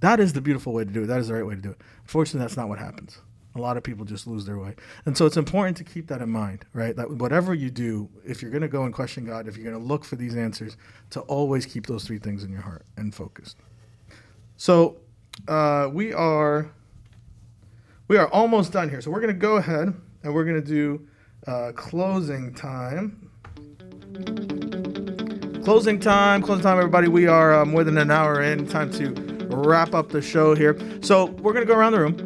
That is the beautiful way to do it. That is the right way to do it. Unfortunately, that's not what happens. A lot of people just lose their way. And so it's important to keep that in mind, right? That whatever you do, if you're going to go and question God, if you're going to look for these answers, to always keep those three things in your heart and focused. So uh, we are we are almost done here. So we're going to go ahead and we're going to do uh, closing time. Closing time, closing time, everybody. We are uh, more than an hour in. Time to wrap up the show here. So we're to go around the room.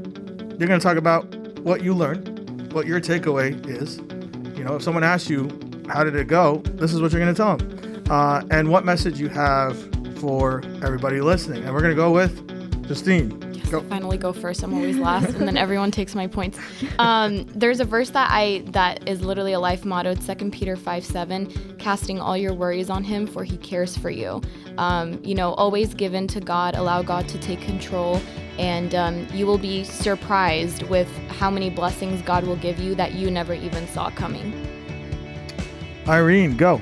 You're to talk about what you learned. what your takeaway is. You know, if someone asks you, how did it go? This is what you're to tell them. Uh, and what message you have for everybody listening. And we're to go with Justine. Go. I finally go first. I'm always last, and then everyone takes my points. Um, there's a verse that I that is literally a life motto. It's 2 Peter 5 7, casting all your worries on Him, for He cares for you. Um, you know, always give in to God, allow God to take control, and um, you will be surprised with how many blessings God will give you that you never even saw coming. Irene, go.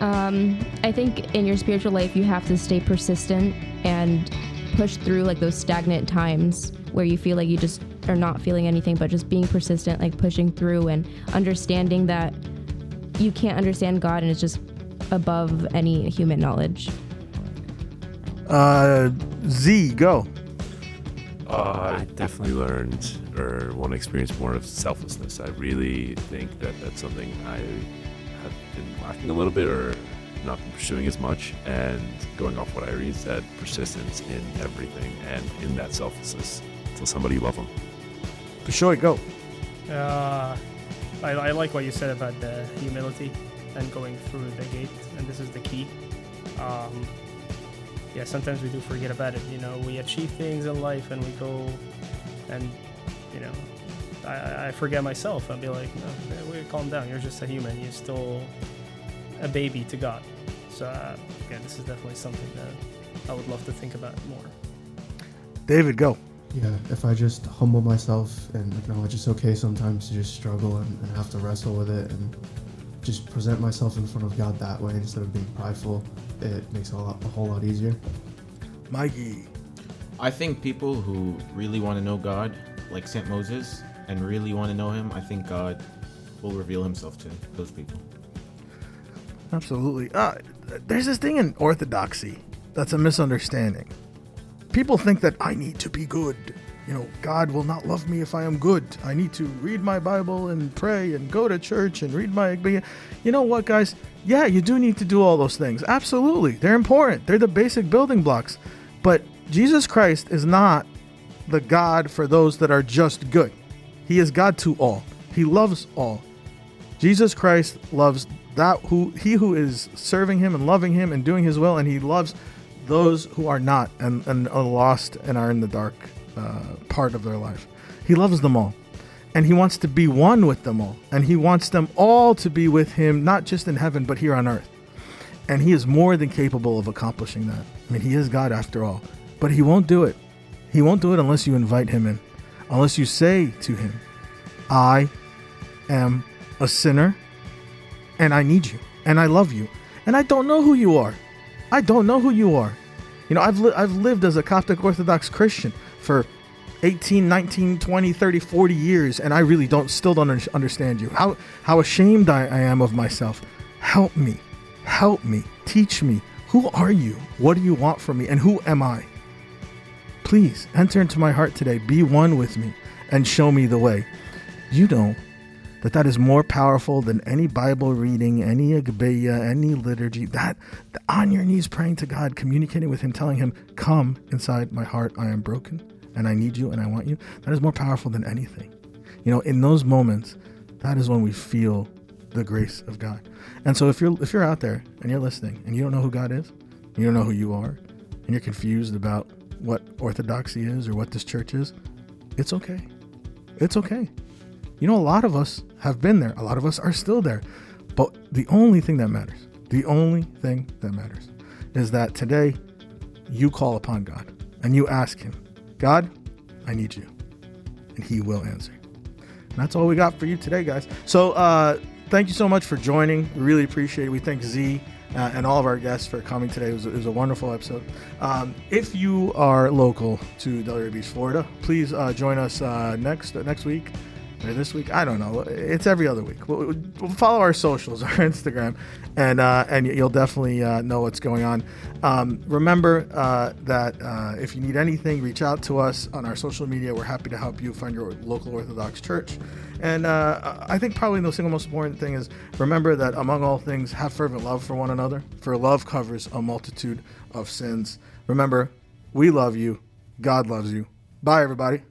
Um, I think in your spiritual life, you have to stay persistent and push through like those stagnant times where you feel like you just are not feeling anything, but just being persistent, like pushing through and understanding that you can't understand God and it's just above any human knowledge. Uh, Z, go. Uh, I definitely learned or want to experience more of selflessness. I really think that that's something I have been lacking a little bit or not pursuing as much. And going off what Irene said, persistence in everything and in that selflessness. Tell somebody you love them. Bishoy, go. Uh, I, I like what you said about the humility and going through the gate, and this is the key. Um, yeah, sometimes we do forget about it. You know, we achieve things in life and we go and, you know, I, I forget myself. I'll be like, no, calm down. You're just a human. You're still a baby to God. So, uh, yeah, this is definitely something that I would love to think about more. David, go. Yeah, if I just humble myself and acknowledge it's okay sometimes to just struggle and, and have to wrestle with it and just present myself in front of God that way instead of being prideful, it makes a, lot, a whole lot easier. Mikey. I think people who really want to know God, like St. Moses, and really want to know Him, I think God will reveal Himself to those people. Absolutely. Uh, there's this thing in orthodoxy that's a misunderstanding. People think that I need to be good. You know, God will not love me if I am good. I need to read my Bible and pray and go to church and read my. You know what, guys? Yeah, you do need to do all those things. Absolutely. They're important, they're the basic building blocks. But Jesus Christ is not the God for those that are just good. He is God to all, He loves all. Jesus Christ loves that who he who is serving him and loving him and doing his will and he loves those who are not and, and are lost and are in the dark uh, part of their life. He loves them all. And he wants to be one with them all. And he wants them all to be with him not just in heaven but here on earth. And he is more than capable of accomplishing that. I mean he is god after all. But he won't do it. He won't do it unless you invite him in. Unless you say to him i am a sinner and I need you and I love you and I don't know who you are. I don't know who you are. You know, I've li- I've lived as a Coptic Orthodox Christian for 18, 19, 20, 30, 40 years and I really don't still don't un- understand you. How how ashamed I, I am of myself. Help me. Help me. Teach me. Who are you? What do you want from me? And who am I? Please enter into my heart today. Be one with me and show me the way. You know that that is more powerful than any Bible reading, any Agbeya, any liturgy. That on your knees praying to God, communicating with Him, telling Him, "Come inside my heart. I am broken, and I need you, and I want you." That is more powerful than anything. You know, in those moments, that is when we feel the grace of God. And so, if you're if you're out there and you're listening and you don't know who God is, you don't know who you are, and you're confused about what orthodoxy is or what this church is, it's okay. It's okay. You know, a lot of us have been there, a lot of us are still there. But the only thing that matters, the only thing that matters is that today you call upon God and you ask Him, God, I need you. And He will answer. And that's all we got for you today, guys. So, uh, thank you so much for joining. We really appreciate it. We thank Z uh, and all of our guests for coming today. It was, it was a wonderful episode. Um, if you are local to Delray Beach, Florida, please uh, join us uh, next next week or this week. I don't know. It's every other week. We'll, we'll follow our socials, our Instagram, and uh, and you'll definitely uh, know what's going on. Um, remember uh, that uh, if you need anything, reach out to us on our social media. We're happy to help you find your local Orthodox church. And uh, I think probably the single most important thing is remember that among all things, have fervent love for one another. For love covers a multitude of sins. Remember, we love you. God loves you. Bye, everybody.